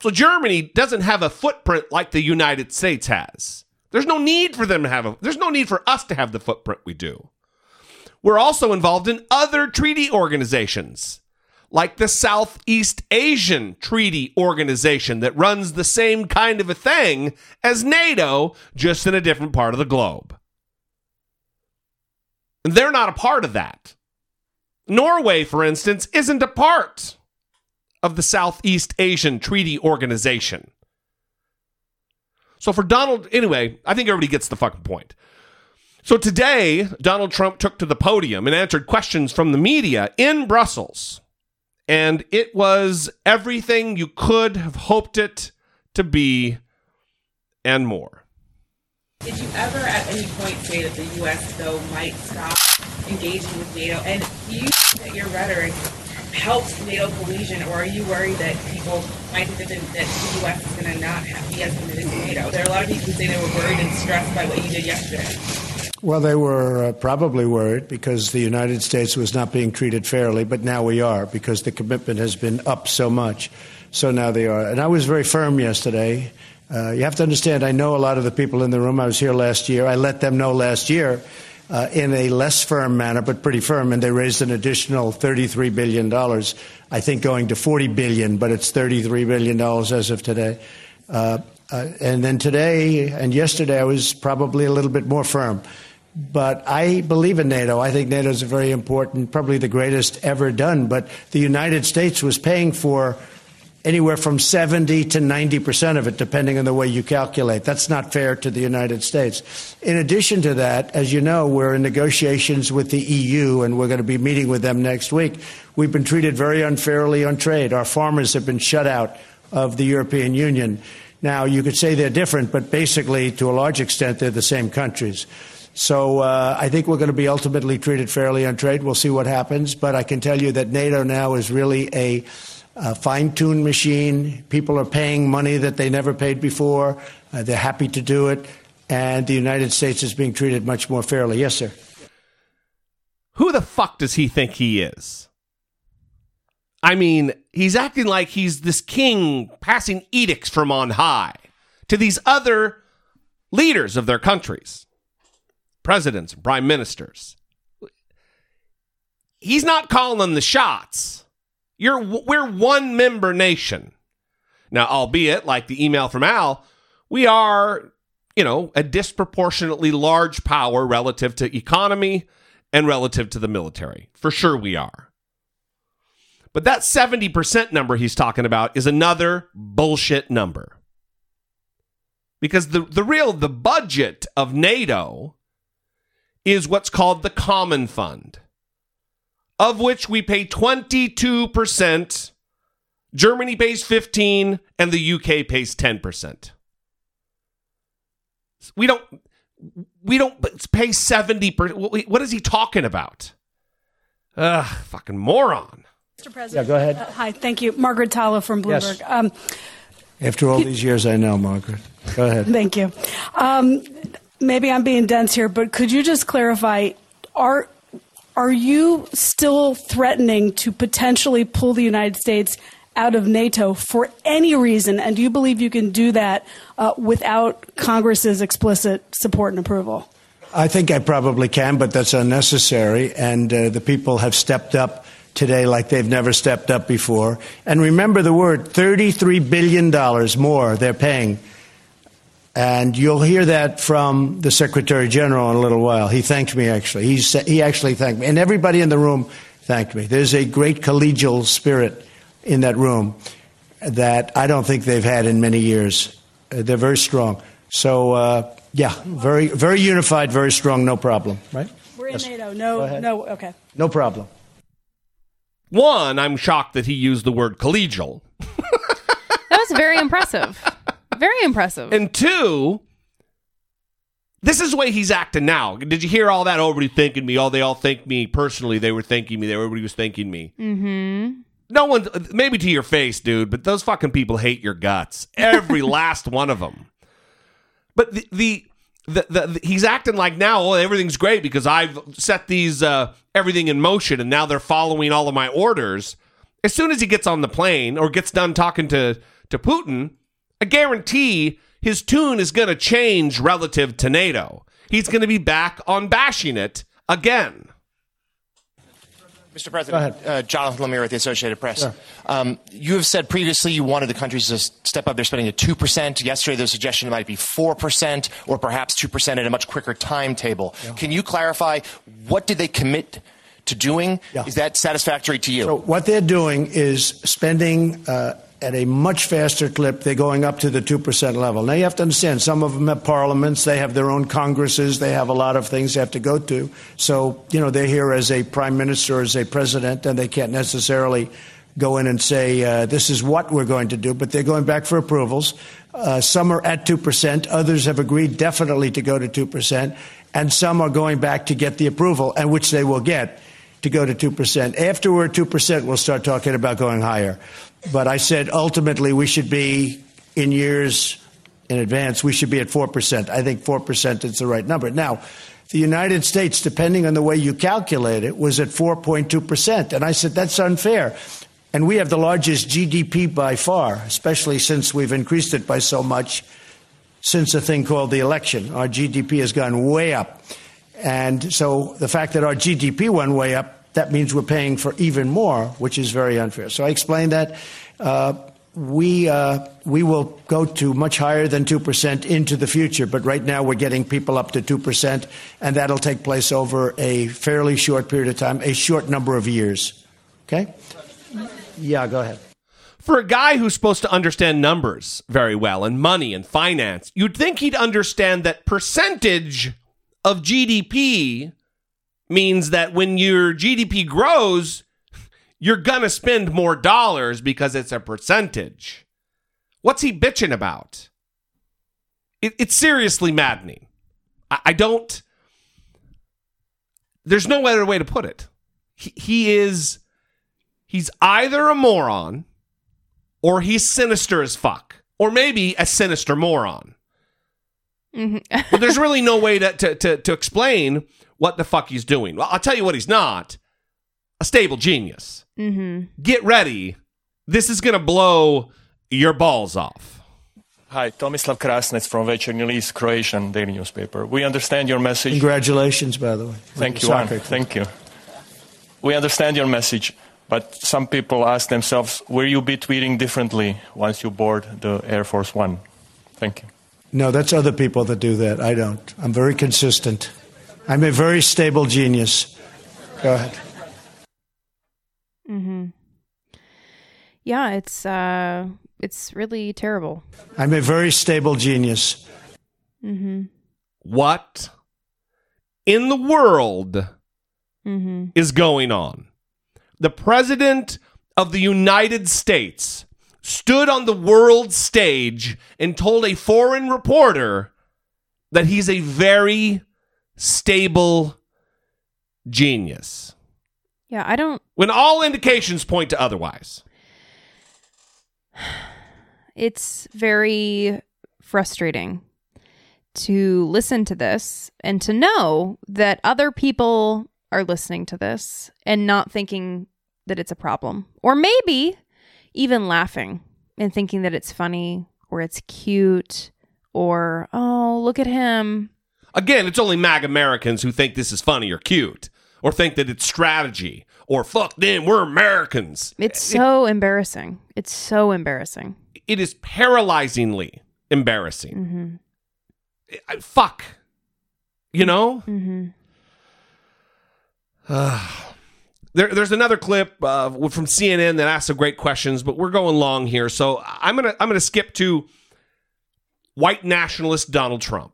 So Germany doesn't have a footprint like the United States has. There's no need for them to have a there's no need for us to have the footprint we do. We're also involved in other treaty organizations like the Southeast Asian Treaty Organization that runs the same kind of a thing as NATO, just in a different part of the globe. And they're not a part of that. Norway, for instance, isn't a part of the Southeast Asian Treaty Organization. So for Donald, anyway, I think everybody gets the fucking point. So today, Donald Trump took to the podium and answered questions from the media in Brussels. And it was everything you could have hoped it to be and more. Did you ever at any point say that the U.S., though, might stop engaging with NATO? And do you think that your rhetoric helps NATO cohesion, or are you worried that people might think that the, that the U.S. is going to not have, be as committed to NATO? There are a lot of people who say they were worried and stressed by what you did yesterday. Well, they were uh, probably worried because the United States was not being treated fairly, but now we are because the commitment has been up so much. So now they are. And I was very firm yesterday. Uh, you have to understand, I know a lot of the people in the room. I was here last year. I let them know last year in a less firm manner, but pretty firm, and they raised an additional $33 billion. I think going to 40 billion, but it's $33 billion as of today. Uh, uh, and then today and yesterday, I was probably a little bit more firm. But I believe in NATO. I think NATO is very important, probably the greatest ever done. But the United States was paying for anywhere from 70 to 90 percent of it, depending on the way you calculate. That's not fair to the United States. In addition to that, as you know, we're in negotiations with the EU, and we're going to be meeting with them next week. We've been treated very unfairly on trade. Our farmers have been shut out of the European Union. Now, you could say they're different, but basically, to a large extent, they're the same countries. So uh, I think we're going to be ultimately treated fairly on trade. We'll see what happens. But I can tell you that NATO now is really a, a fine tuned machine. People are paying money that they never paid before. Uh, they're happy to do it. And the United States is being treated much more fairly. Yes, sir. Who the fuck does he think he is? I mean, he's acting like he's this king passing edicts from on high to these other leaders of their countries presidents prime ministers. He's not calling the shots. You're we're one member nation. Now, albeit like the email from Al, we are, you know, a disproportionately large power relative to economy and relative to the military. For sure we are. But that 70% number he's talking about is another bullshit number. Because the, the real the budget of NATO is what's called the Common Fund, of which we pay 22%. Germany pays 15 and the UK pays 10%. We don't we don't pay 70%. What is he talking about? Ugh, fucking moron. Mr. President. Yeah, go ahead. Uh, hi, thank you. Margaret Talev from Bloomberg. Yes. Um, After all these years, I know, Margaret. Go ahead. Thank you. Um, maybe I'm being dense here, but could you just clarify are are you still threatening to potentially pull the United States out of NATO for any reason? And do you believe you can do that uh, without Congress's explicit support and approval? I think I probably can, but that's unnecessary. And uh, the people have stepped up today like they've never stepped up before. And remember the word $33 billion more they're paying and you'll hear that from the Secretary General in a little while. He thanked me, actually. He's, he actually thanked me. And everybody in the room thanked me. There's a great collegial spirit in that room that I don't think they've had in many years. Uh, they're very strong. So, uh, yeah, very, very unified, very strong, no problem, right? We're in Yes. NATO. No, no, okay. No problem. One, I'm shocked that he used the word collegial. That was very impressive. Very impressive. And two, this is the way he's acting now. Did you hear all that? Oh, everybody thanking me. Oh, they all thanked me personally. They were thanking me. Everybody was thanking me. Mm-hmm. No one, maybe to your face, dude, but those fucking people hate your guts. Every last one of them. But the, the, the, the, the- he's acting like now, oh, everything's great because I've set these, uh, everything in motion and now they're following all of my orders. As soon as he gets on the plane or gets done talking to, to Putin, I guarantee his tune is going to change relative to NATO. He's going to be back on bashing it again. Mr. President, uh, Jonathan Lemire with the Associated Press. Sure. Um, you have said previously you wanted the countries to step up their spending to 2%. Yesterday, the suggestion it might be 4% or perhaps 2% at a much quicker timetable. Can you clarify what did they commit to doing? Is that satisfactory to you? So what they're doing is spending uh, at a much faster clip. They're going up to the 2% level. Now, you have to understand, some of them have parliaments, they have their own congresses, they have a lot of things they have to go to. So, you know, they're here as a prime minister, or as a president, and they can't necessarily go in and say, uh, this is what we're going to do, but they're going back for approvals. Uh, some are at 2%, others have agreed definitely to go to 2%, and some are going back to get the approval, and which they will get to go to 2%. After we're at 2%, we'll start talking about going higher. But I said ultimately we should be in years in advance, we should be at 4%. I think 4% is the right number. Now, the United States, depending on the way you calculate it, was at 4.2%. And I said, that's unfair. And we have the largest GDP by far, especially since we've increased it by so much since a thing called the election. Our GDP has gone way up. And so the fact that our GDP went way up, that means we're paying for even more, which is very unfair. So I explained that. Uh, we, uh, we will go to much higher than 2% into the future, but right now we're getting people up to 2%, and that'll take place over a fairly short period of time, a short number of years. Okay? Yeah, go ahead. For a guy who's supposed to understand numbers very well and money and finance, you'd think he'd understand that percentage of GDP means that when your GDP grows, you're going to spend more dollars because it's a percentage. What's he bitching about? It, it's seriously maddening. I, I don't. There's no other way to put it. He, he is. He's either a moron or he's sinister as fuck. Or maybe a sinister moron. Mm-hmm. but there's really no way to, to, to, to explain what the fuck he's doing. Well, I'll tell you what he's not a stable genius. Mm-hmm. Get ready. This is going to blow your balls off. Hi, Tomislav Krasnec from Večernji List, Croatian daily newspaper. We understand your message. Congratulations, by the way. Thank you. Thank you. We understand your message, but some people ask themselves, will you be tweeting differently once you board the Air Force One? Thank you. No, that's other people that do that. I don't. I'm very consistent. I'm a very stable genius. Go ahead. Mm-hmm. Yeah, it's uh, it's really terrible. I'm a very stable genius. Mm-hmm. What in the world Mm-hmm. is going on? The president of the United States stood on the world stage and told a foreign reporter that he's a very stable genius. Yeah, I don't. When all indications point to otherwise. It's very frustrating to listen to this and to know that other people are listening to this and not thinking that it's a problem, or maybe even laughing and thinking that it's funny or it's cute or oh look at him. Again, it's only MAG Americans who think this is funny or cute, or think that it's strategy, or fuck them, we're Americans. It's so embarrassing. It's so embarrassing. It is paralyzingly embarrassing. Mm-hmm. I- fuck. You know? Mm-hmm. There, there's another clip uh, from CNN that asks some great questions, but we're going long here, so I'm gonna I'm gonna skip to white nationalist Donald Trump,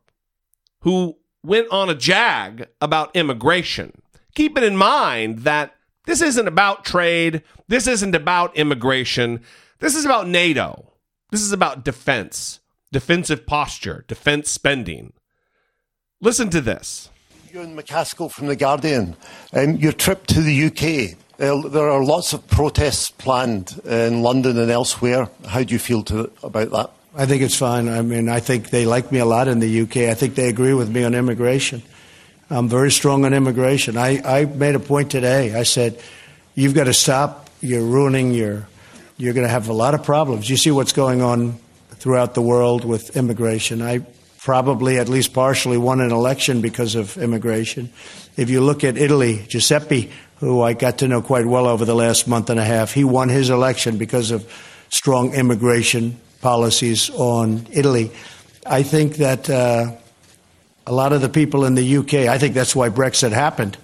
who went on a jag about immigration. Keeping in mind that this isn't about trade, this isn't about immigration, this is about NATO, this is about defense, defensive posture, defense spending. Listen to this. Ewen MacAskill from The Guardian. Um, your trip to the UK, uh, there are lots of protests planned in London and elsewhere. How do you feel to, about that? I think it's fine. I mean, I think they like me a lot in the UK. I think they agree with me on immigration. I'm very strong on immigration. I, I made a point today. I said, you've got to stop. You're ruining your, you're going to have a lot of problems. You see what's going on throughout the world with immigration. I probably at least partially won an election because of immigration. If you look at Italy, Giuseppe, who I got to know quite well over the last month and a half. He won his election because of strong immigration policies on Italy. I think that uh, a lot of the people in the UK, I think that's why Brexit happened.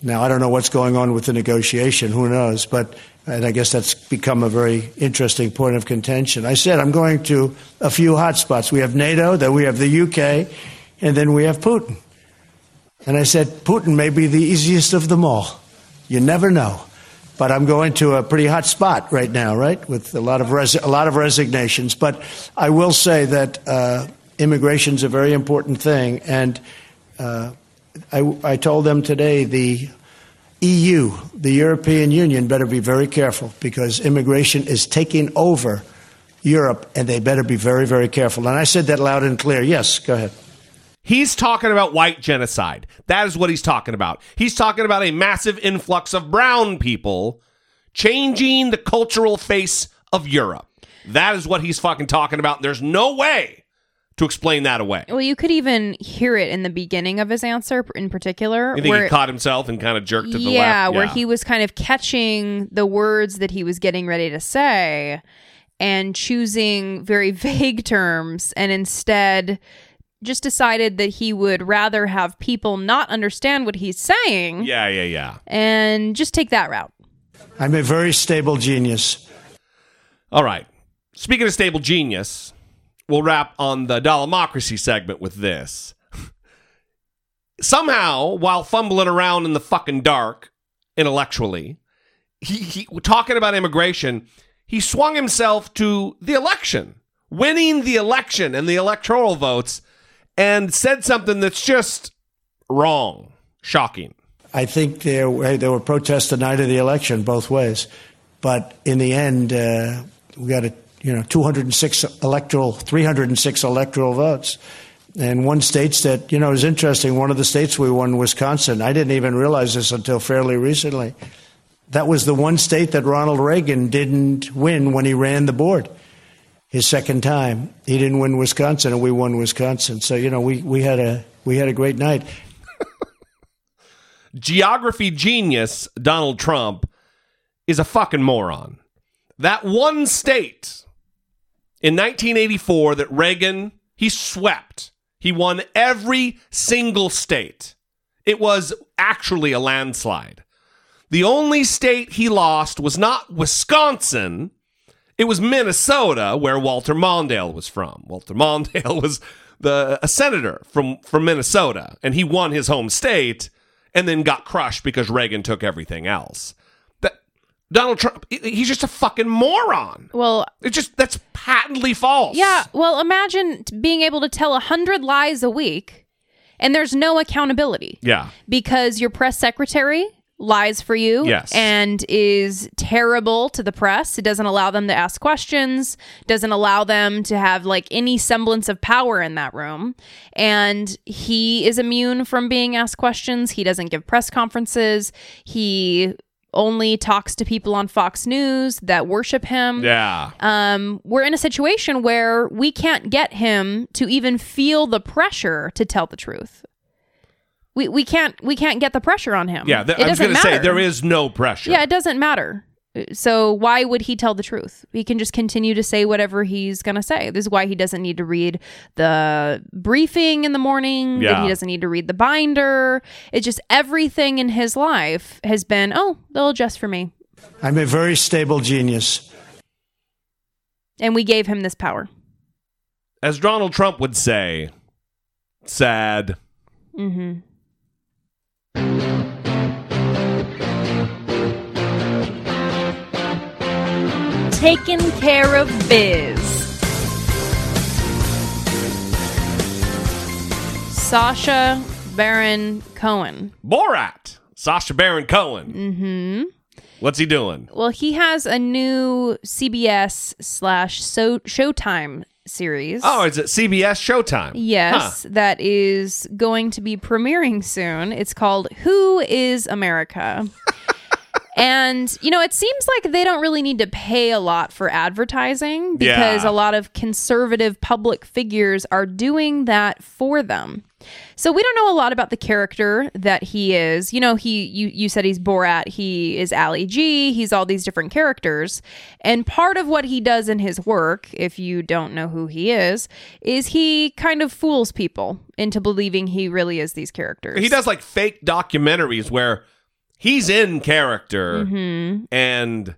Now, I don't know what's going on with the negotiation, who knows, but and I guess that's become a very interesting point of contention. I said I'm going to a few hotspots. We have NATO, then we have the UK, and then we have Putin. And I said, Putin may be the easiest of them all. You never know. But I'm going to a pretty hot spot right now, right, with a lot of res- a lot of resignations. But I will say that uh, immigration is a very important thing, and uh, I, I told them today the EU, the European Union, better be very careful because immigration is taking over Europe, and they better be very, very careful. And I said that loud and clear. Yes, go ahead. He's talking about white genocide. That is what he's talking about. He's talking about a massive influx of brown people changing the cultural face of Europe. That is what he's fucking talking about. There's no way to explain that away. Well, you could even hear it in the beginning of his answer, in particular. You think where- he caught himself and kind of jerked to the yeah, left? where he was kind of catching the words that he was getting ready to say and choosing very vague terms and instead just decided that he would rather have people not understand what he's saying Yeah, yeah, yeah. and just take that route. I'm a very stable genius. All right. Speaking of stable genius, we'll wrap on the Dollemocracy segment with this. Somehow, while fumbling around in the fucking dark intellectually, he, he talking about immigration, he swung himself to the election, winning the election and the electoral votes, and said something that's just wrong, shocking. I think there were, there were protests the night of the election both ways, but in the end, uh, we got a you know 206 electoral, 306 electoral votes, and one states that you know is interesting. One of the states we won, Wisconsin. I didn't even realize this until fairly recently. That was the one state that Ronald Reagan didn't win when he ran the board. His second time, he didn't win Wisconsin, and we won Wisconsin. So you know we, we had a we had a great night. geography genius Donald Trump is a fucking moron. That one state in 1984 that Reagan he swept. He won every single state. It was actually a landslide. The only state he lost was not Wisconsin. It was Minnesota, where Walter Mondale was from. Walter Mondale was the a senator from from Minnesota, and he won his home state, and then got crushed because Reagan took everything else. That Donald Trump, he's just a fucking moron. Well, It's just that's patently false. Yeah, well, imagine being able to tell a hundred lies a week, and there's no accountability Yeah. because your press secretary lies for you Yes. and is terrible to the press. It doesn't allow them to ask questions, doesn't allow them to have like any semblance of power in that room. And he is immune from being asked questions. He doesn't give press conferences. He only talks to people on Fox News that worship him Yeah. um, we're in a situation where we can't get him to even feel the pressure to tell the truth. We, we can't we can't get the pressure on him. Yeah. th- It I was going to say there is no pressure. Yeah, it doesn't matter. So why would he tell the truth? He can just continue to say whatever he's going to say. This is why he doesn't need to read the briefing in the morning. Yeah. He doesn't need to read the binder. It's just everything in his life has been, oh, they'll adjust for me. I'm a very stable genius. And we gave him this power. As Donald Trump would say, sad. Mm-hmm. Taking care of biz. Sacha Baron Cohen. Borat. Sacha Baron Cohen. Mm-hmm. What's he doing? Well, he has a new CBS slash so Showtime series. Oh, is it CBS Showtime? Yes, that is going to be premiering soon. It's called Who is America? and, you know, it seems like they don't really need to pay a lot for advertising because Yeah. a lot of conservative public figures are doing that for them. So we don't know a lot about the character that he is. You know, he you you said he's Borat, he is Ali G, he's all these different characters. And part of what he does in his work, if you don't know who he is, is he kind of fools people into believing he really is these characters. He does like fake documentaries where he's in character Mhm. and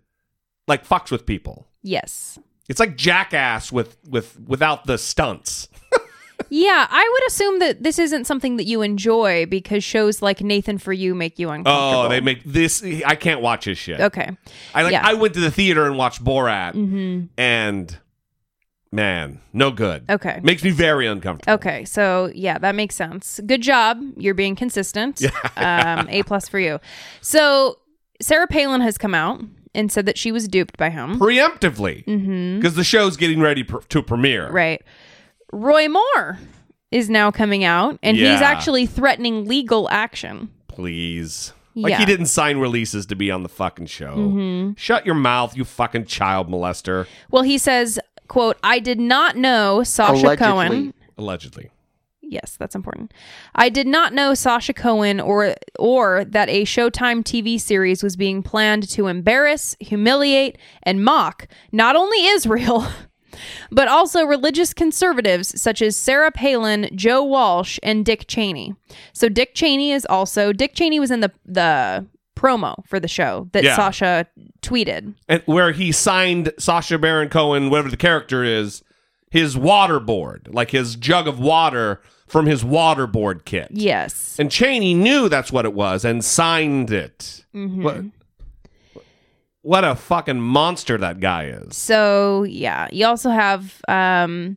like fucks with people. Yes. It's like Jackass with with without the stunts. Yeah, I would assume that this isn't something that you enjoy because shows like Nathan for You make you uncomfortable. Oh, they make this. I can't watch his shit. Okay. I like. Yeah. I went to the theater and watched Borat, Mhm. and man, no good. Okay. makes me very uncomfortable. Okay, so yeah, that makes sense. Good job. You're being consistent. um, a plus for you. So Sarah Palin has come out and said that she was duped by him. Preemptively, Mhm. because the show's getting ready pr- to premiere. Right. Roy Moore is now coming out and he's actually threatening legal action. Please. Like Yeah. he didn't sign releases to be on the fucking show. Mhm. Shut your mouth, you fucking child molester. Well, he says, quote, I did not know Sacha Cohen. Allegedly. Yes, that's important. I did not know Sacha Cohen or or that a Showtime TV series was being planned to embarrass, humiliate, and mock not only Israel, but also religious conservatives such as Sarah Palin, Joe Walsh, and Dick Cheney. So Dick Cheney is also Dick Cheney was in the the promo for the show that Yeah. Sacha tweeted. And where he signed Sacha Baron Cohen, whatever the character is, his waterboard, like his jug of water from his waterboard kit. Yes. And Cheney knew that's what it was and signed it. Mhm. What, what a fucking monster that guy is. So yeah, you also have um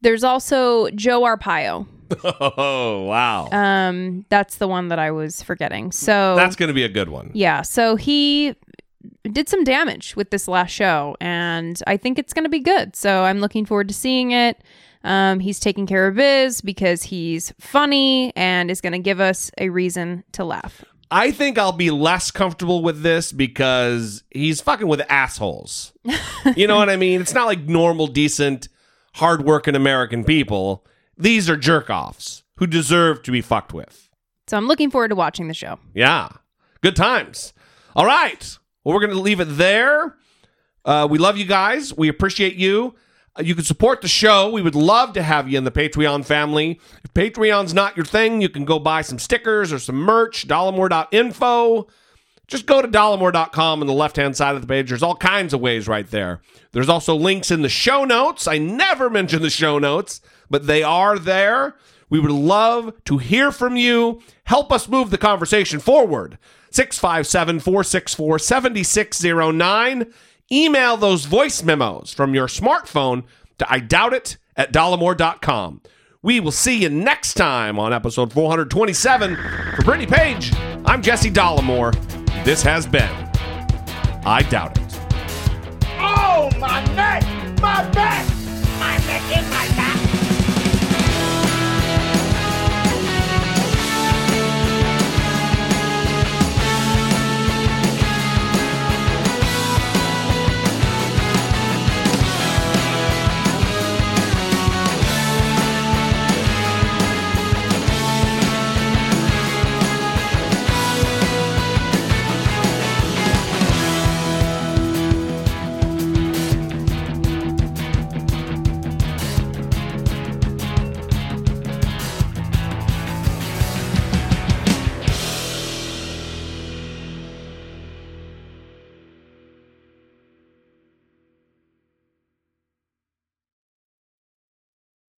there's also Joe Arpaio. Oh, wow. Um that's the one that I was forgetting. So That's going to be a good one. yeah, so he did some damage with this last show and I think it's going to be good. So I'm looking forward to seeing it. Um he's taking care of biz because he's funny and is going to give us a reason to laugh. I think I'll be less comfortable with this because he's fucking with assholes. you know what I mean? It's not like normal, decent, hardworking American people. These are jerk offs who deserve to be fucked with. So I'm looking forward to watching the show. Yeah. Good times. All right. Well, we're going to leave it there. Uh, we love you guys. We appreciate you. Uh, you can support the show. We would love to have you in the Patreon family. If Patreon's not your thing, you can go buy some stickers or some merch, dollemore.info. Just go to dollemore.com on the left hand side of the page. There's all kinds of ways right there. There's also links in the show notes. I never mention the show notes, but they are there. We would love to hear from you. Help us move the conversation forward. 657 464 7609. Email those voice memos from your smartphone to I doubt it at dollemore.com. We will see you next time on episode 427. For Brittany Page, I'm Jesse Dollemore. This has been I Doubt It. Oh, my neck, my back,